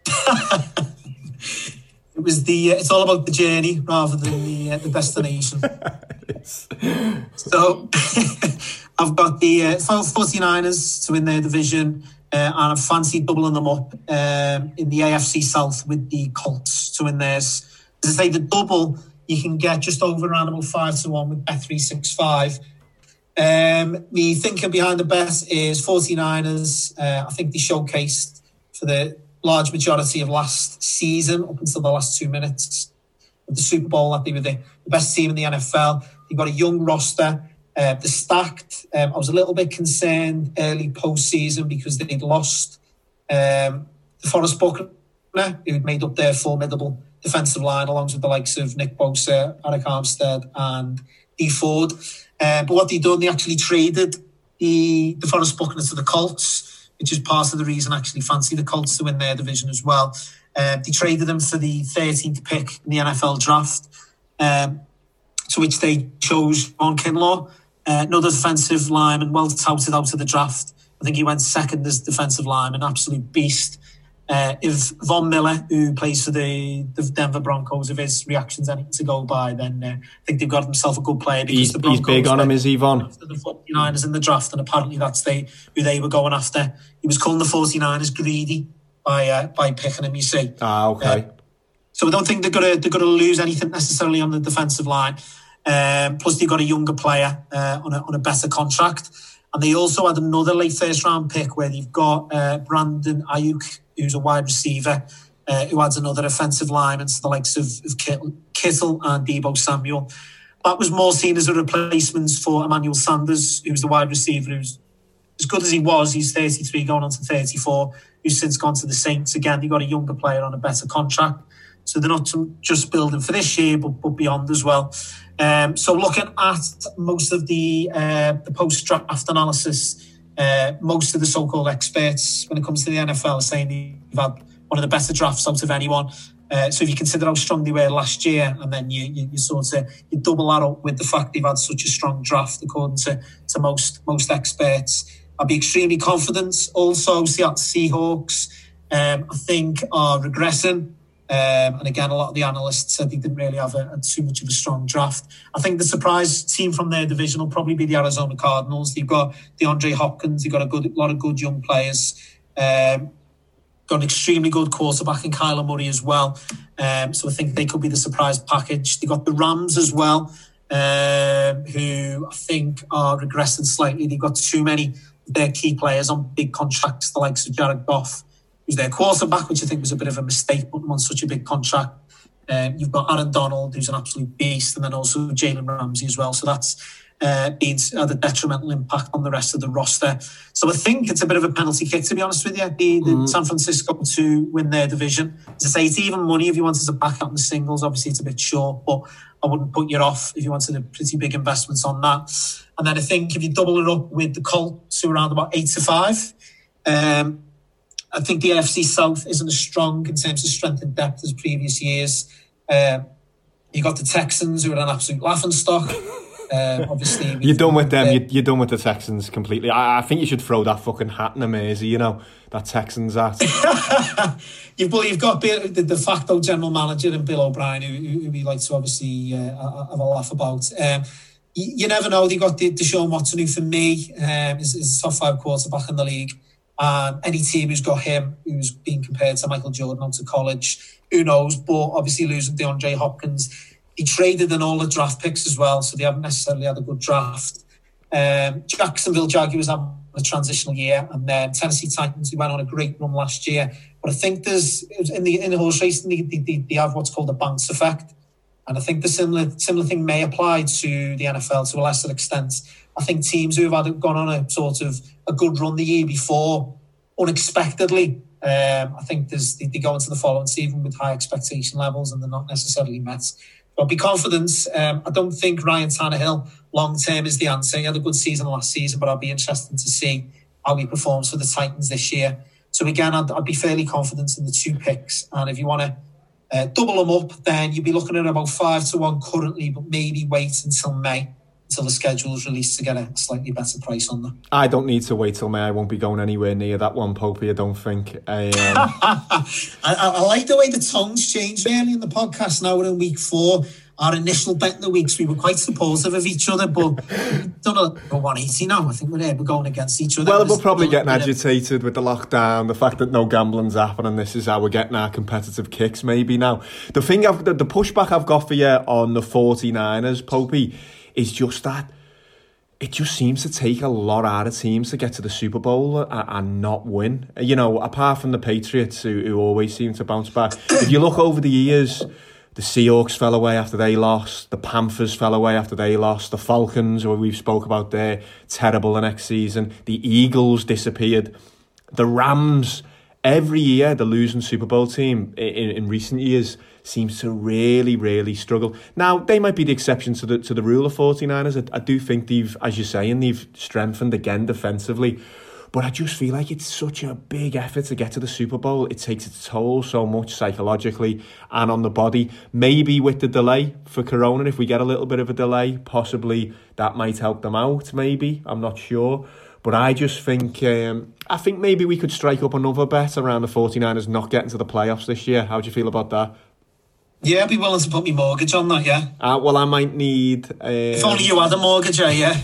(laughs) It was the. Uh, it's all about the journey rather than the uh, the destination. (laughs) so (laughs) I've got the uh, 49ers to win their division, uh, and I've fancied doubling them up um, in the AFC South with the Colts to win theirs. As I say, the double you can get just over around about five to one with Bet three six five. Um, the thinking behind the bet is 49ers. Uh, I think they showcased for the large majority of last season up until the last two minutes of the Super Bowl. That they were the, the best team in the NFL. They've got a young roster. Uh, they're stacked. Um, I was a little bit concerned early postseason because they'd lost um, DeForest Buckner, who had made up their formidable defensive line, along with the likes of Nick Bosa, Arik Armstead, and Dee Ford. Uh, but what they done, they actually traded the, DeForest Buckner to the Colts, which is part of the reason I actually fancy the Colts to win their division as well. Um, they traded them for the 13th pick in the NFL draft, um, to which they chose Javon Kinlaw, uh, another defensive lineman, well touted out of the draft. I think he went second as defensive lineman, absolute beast. Uh, if Von Miller, who plays for the, the Denver Broncos, if his reaction's anything to go by, then uh, I think they've got themselves a good player. Because He's, the he's Broncos big on him, is he, Von? the 49ers in the draft, and apparently that's they, who they were going after. He was calling the 49ers greedy by uh, by picking him, you see. Ah, okay. So I don't think they're gonna they're gonna lose anything necessarily on the defensive line. Um, plus, they've got a younger player uh, on a on a better contract, and they also had another late first round pick where they've got uh, Brandon Aiyuk, who's a wide receiver, uh, who adds another offensive lineman to the likes of, of Kittle, and Deebo Samuel. That was more seen as a replacement for Emmanuel Sanders, who's the wide receiver who's as good as he was. He's 33 going on to 34, who's since gone to the Saints. Again, they got a younger player on a better contract. So they're not just building for this year, but, but beyond as well. Um, so looking at most of the uh, the post draft analysis, uh, most of the so-called experts when it comes to the NFL are saying they've had one of the better drafts out of anyone. Uh, so if you consider how strong they were last year, and then you, you, you sort of you double that up with the fact they've had such a strong draft, according to, to most most experts, I'd be extremely confident. Also, Seattle Seahawks, um, I think, are regressing. Um, and again, a lot of the analysts said they didn't really have a, a too much of a strong draft. I think the surprise team from their division will probably be the Arizona Cardinals. They've got DeAndre Hopkins. They've got a good lot of good young players. Um, got an extremely good quarterback in Kyler Murray as well. Um, so I think they could be the surprise package. They got the Rams as well, um, who I think are regressing slightly. They've got too many of their key players on big contracts, the likes of Jared Goff, who's their quarterback, which I think was a bit of a mistake putting on such a big contract. Um, you've got Aaron Donald, who's an absolute beast, and then also Jalen Ramsey as well. So that's uh, been had a detrimental impact on the rest of the roster. So I think it's a bit of a penalty kick, to be honest with you. The, the Mm. San Francisco to win their division. As I say, it's even money if you wanted to back out in the singles. Obviously, it's a bit short, but I wouldn't put you off if you wanted a pretty big investments on that. And then I think if you double it up with the Colts, who are around about eight to five. Um, I think the NFC South isn't as strong in terms of strength and depth as previous years. Um, you got the Texans, who are an absolute laughing stock. (laughs) Um, obviously, You're done with them. You're, you're done with the Texans completely. I, I think you should throw that fucking hat in the mazy, you know, that Texans hat. (laughs) You've, well, you've got Bill, the de facto general manager and Bill O'Brien, who, who we like to obviously uh, have a laugh about. Um, you, you never know. They got the Deshaun Watson, who for me um, is, is a top five quarterback in the league. And any team who's got him, who's being compared to Michael Jordan out of college, who knows? But obviously losing DeAndre Hopkins, he traded in all the draft picks as well, so they haven't necessarily had a good draft. Um, Jacksonville Jaguars have a transitional year, and then Tennessee Titans who went on a great run last year. But I think there's in the in the horse racing they, they, they have what's called a bounce effect, and I think the similar similar thing may apply to the NFL to a lesser extent. I think teams who have had gone on a sort of a good run the year before, unexpectedly, um, I think there's they, they go into the following season with high expectation levels, and they're not necessarily met. But be confident. Um, I don't think Ryan Tannehill long term is the answer. He had a good season last season, but I'll be interested to see how he performs for the Titans this year. So again, I'd, I'd be fairly confident in the two picks. And if you want to uh, double them up, then you'd be looking at about five to one currently, but maybe wait until May until the schedule is released to get a slightly better price on them. I don't need to wait till May. I won't be going anywhere near that one, Popey, I don't think. Um, (laughs) I, I, like the way the tones changed early in the podcast. Now we're in week four. Our initial bet in the weeks, we were quite supportive of each other, but don't know, we're 180 now. I think we're, there, we're going against each other. well, we're probably getting bit of- agitated with the lockdown, the fact that no gambling's happening. This is how we're getting our competitive kicks, maybe now. The thing, I've, the, the pushback I've got for you on the 49ers, Popey, is just that it just seems to take a lot out of teams to get to the Super Bowl and, and not win. You know, apart from the Patriots, who, who always seem to bounce back. if you look over the years, the Seahawks fell away after they lost. The Panthers fell away after they lost. The Falcons, who we've spoke about there, terrible the next season. The Eagles disappeared. The Rams, every year, the losing Super Bowl team in, in recent years seems to really, really struggle. Now, they might be the exception to the to the rule of 49ers. I, I do think they've, as you're saying, they've strengthened again defensively. But I just feel like it's such a big effort to get to the Super Bowl. It takes its toll so much psychologically and on the body. Maybe with the delay for Corona, if we get a little bit of a delay, possibly that might help them out. Maybe I'm not sure. But I just think um, I think maybe we could strike up another bet around the 49ers not getting to the playoffs this year. How do you feel about that? Yeah, I'd be willing to put my mortgage on that, yeah. Uh, well, I might need. Um, if only you had a mortgage, eh, yeah.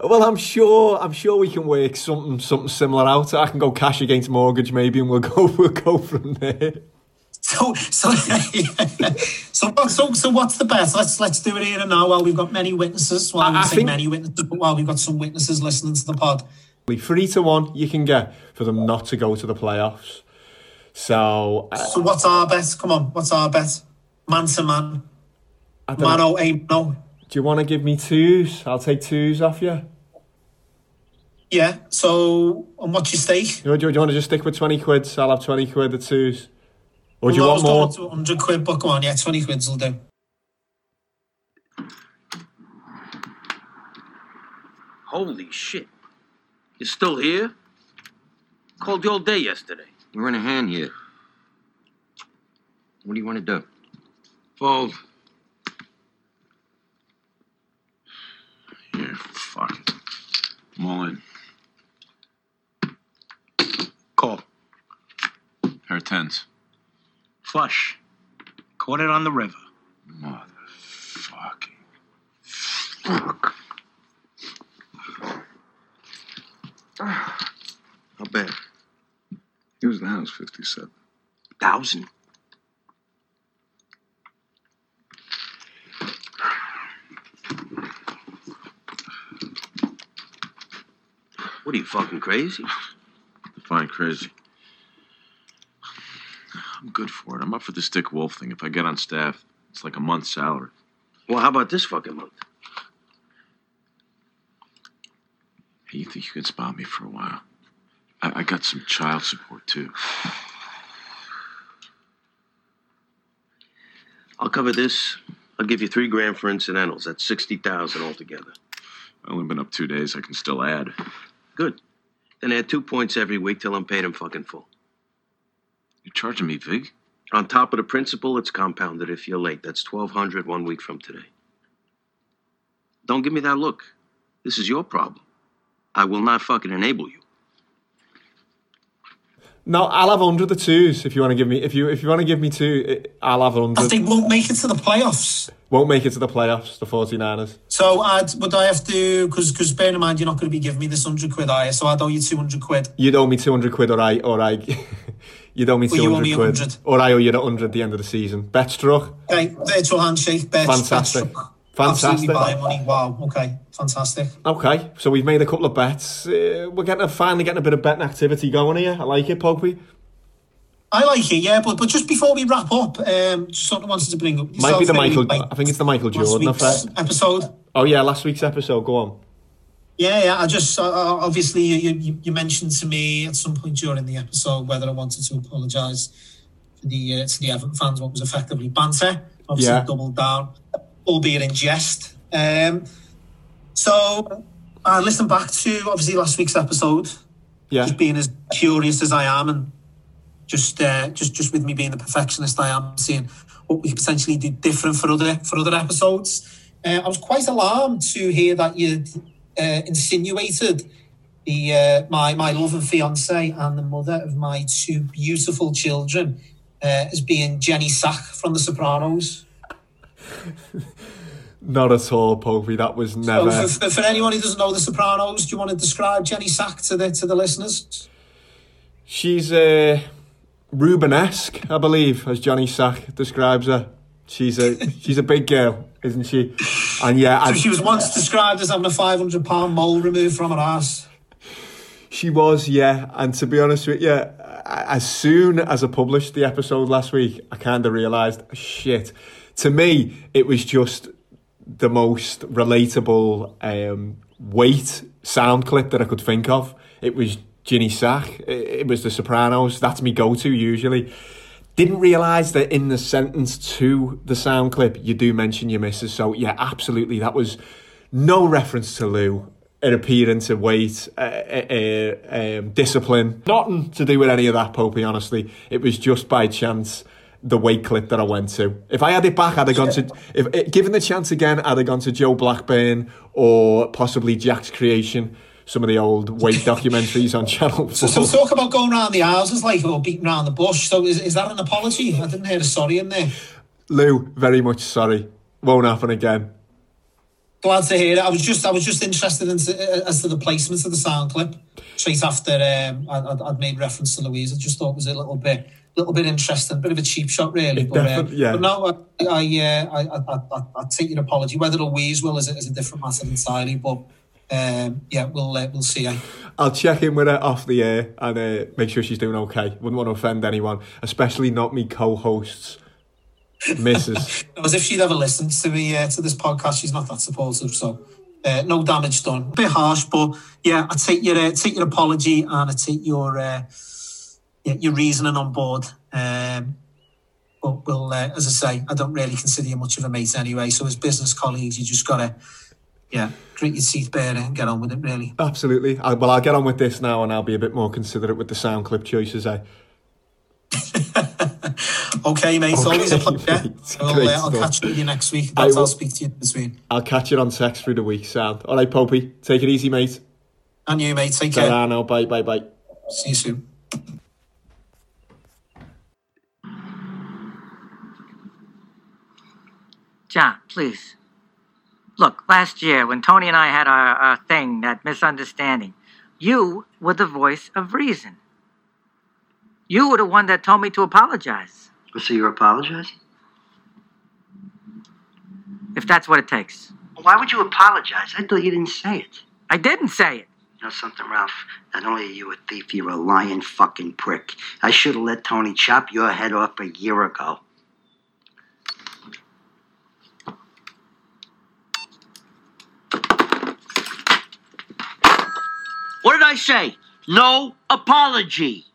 (laughs) well, I'm sure. I'm sure we can work something something similar out. I can go cash against mortgage, maybe, and we'll (laughs) go we'll go from there. So, (laughs) so, so, so, so, what's the best? Let's let's do it here and now while we've got many witnesses. Well, I, I say think... many witnesses, but while we've got some witnesses listening to the pod. Three to one, you can get for them not to go to the playoffs. So, uh, so what's our bet? Come on, what's our bet? Man to man. Mano, aim, no. Do you want to give me twos? I'll take twos off you. Yeah. So, and what's your stake? Do you, do you want to just stick with twenty quid? So I'll have twenty quid at twos. Or do well, you want more? Hundred quid, but come on, yeah, twenty quids will do. Holy shit! You're still here? Called you all day yesterday. We're in a hand here. What do you want to do? Fold. Here, fuck. I'm all in. Call. Pair of tens. Flush. Caught it on the river. Motherfucking. Fuck. How bad? He was the house 57. Thousand? What are you fucking crazy? Define crazy. I'm good for it. I'm up for this Dick Wolf thing. If I get on staff, it's like a month's salary. Well, how about this fucking month? Hey, you think you could spot me for a while? I, I got some child support too. I'll cover this. I'll give you three grand for incidentals. That's sixty thousand altogether. I've only been up two days. I can still add. Good. Then add two points every week till I'm paid in fucking full. You're charging me, Vig? On top of the principal, it's compounded if you're late. That's twelve hundred one week from today. Don't give me that look. This is your problem. I will not fucking enable you. No, I'll have hundred the twos if you want to give me if you if you want to give me two, I'll have hundred. They won't make it to the playoffs. Won't make it to the playoffs, the 49ers. So I'd, would I have to because because bear in mind you're not going to be giving me this hundred quid, are you? So I'd owe you two hundred quid. You'd owe me two hundred quid, or I or I. (laughs) You'd owe me two hundred quid, 100. or I owe you the hundred at the end of the season. Bet struck. Okay, virtual handshake. Bet, Fantastic. Bet. Fantastic. Absolutely buy money. Wow. Okay. Fantastic. Okay, so we've made a couple of bets. Uh, we're getting finally getting a bit of betting activity going here. I like it, Pogby. I like it, yeah. But but just before we wrap up, um, just something I wanted to bring up. Might be the Michael. I think it's the Michael Jordan effect. Episode. Oh yeah, last week's episode. Go on. Yeah, yeah. I just uh, obviously you, you you mentioned to me at some point during the episode whether I wanted to apologise for the uh, to the Everton fans what was effectively banter. Obviously, yeah. doubled down, albeit in jest. Um, so I listened back to obviously last week's episode. Yeah. Just being as curious as I am and just uh, just just with me being the perfectionist I am, seeing what we could potentially do different for other for other episodes. Uh, I was quite alarmed to hear that you uh, insinuated the uh, my my loving fiance and the mother of my two beautiful children uh, as being Ginny Sack from The Sopranos. (laughs) Not at all, Popey. That was never. So for, for, anyone who doesn't know The Sopranos, do you want to describe Ginny Sack to the to the listeners? She's uh, Rubenesque, I believe, as Johnny Sack describes her. She's a she's a big girl, isn't she? And yeah, So and she was once described as having a 500 pound mole removed from her ass. she was, yeah. And to be honest with you, as soon as I published the episode last week, I kind of realised, shit. To me, it was just the most relatable um, weight sound clip that I could think of. It was Ginny Sack. It, was The Sopranos. That's me go to usually. Didn't realise that in the sentence to the sound clip, you do mention your missus. So, yeah, absolutely. That was no reference to Lou. An appearance of weight, uh, uh, um, discipline. Nothing to do with any of that, Popey, honestly. It was just by chance the weight clip that I went to. If I had it back, I'd have gone to, (laughs) if eh, given the chance again, I'd have gone to Joe Blackburn or possibly Jack's Creation, some of the old weight (laughs) documentaries on Channel 4. So, so talk about going around the houses like or beating around the bush. So is, is that an apology? I didn't hear a sorry in there. Lou, very much sorry. Won't happen again. Glad to hear it. I was just I was just interested in as to the placements of the sound clip straight after um, I, I'd, I'd made reference to Louise. I just thought it was a little bit little bit interesting, a bit of a cheap shot really. But, Definitely, yeah. but no, I I, uh, I, I, I I take your apology. Whether Louise will is a, is a different matter entirely. But um, yeah, we'll uh, we'll see. Eh? I'll check in with her off the air and uh, make sure she's doing okay. Wouldn't want to offend anyone, especially not me co-hosts, Mrs. (laughs) As if she'd ever listened to me uh, to this podcast. She's not that supportive, so uh, no damage done. A bit harsh, but yeah, I take your uh, take your apology and I take your uh, yeah, your reasoning on board. Um, but we'll, uh, as I say, I don't really consider you much of a mate anyway. So as business colleagues, you just gotta yeah drink your teeth bare and get on with it. Really. Absolutely. I, well, I'll get on with this now and I'll be a bit more considerate with the sound clip choices. Eh? (laughs) Okay, mate. Okay, always a pleasure. mate. I'll, uh, I'll catch you with you next week. That's, I'll speak to you in between. I'll catch you on text through the week, sound. All right, Popey. Take it easy, mate. And you, mate. Take care. Ta-ra now. Bye, bye, bye. See you soon. John, please. Look, last year when Tony and I had our, our thing, that misunderstanding, you were the voice of reason. You were the one that told me to apologize, So you're apologizing? if that's what it takes. Why would you apologize? I thought you didn't say it. I didn't say it. You know something, Ralph? Not only are you a thief, you're a lying fucking prick. I should have let Tony chop your head off a year ago. What did I say? No apology.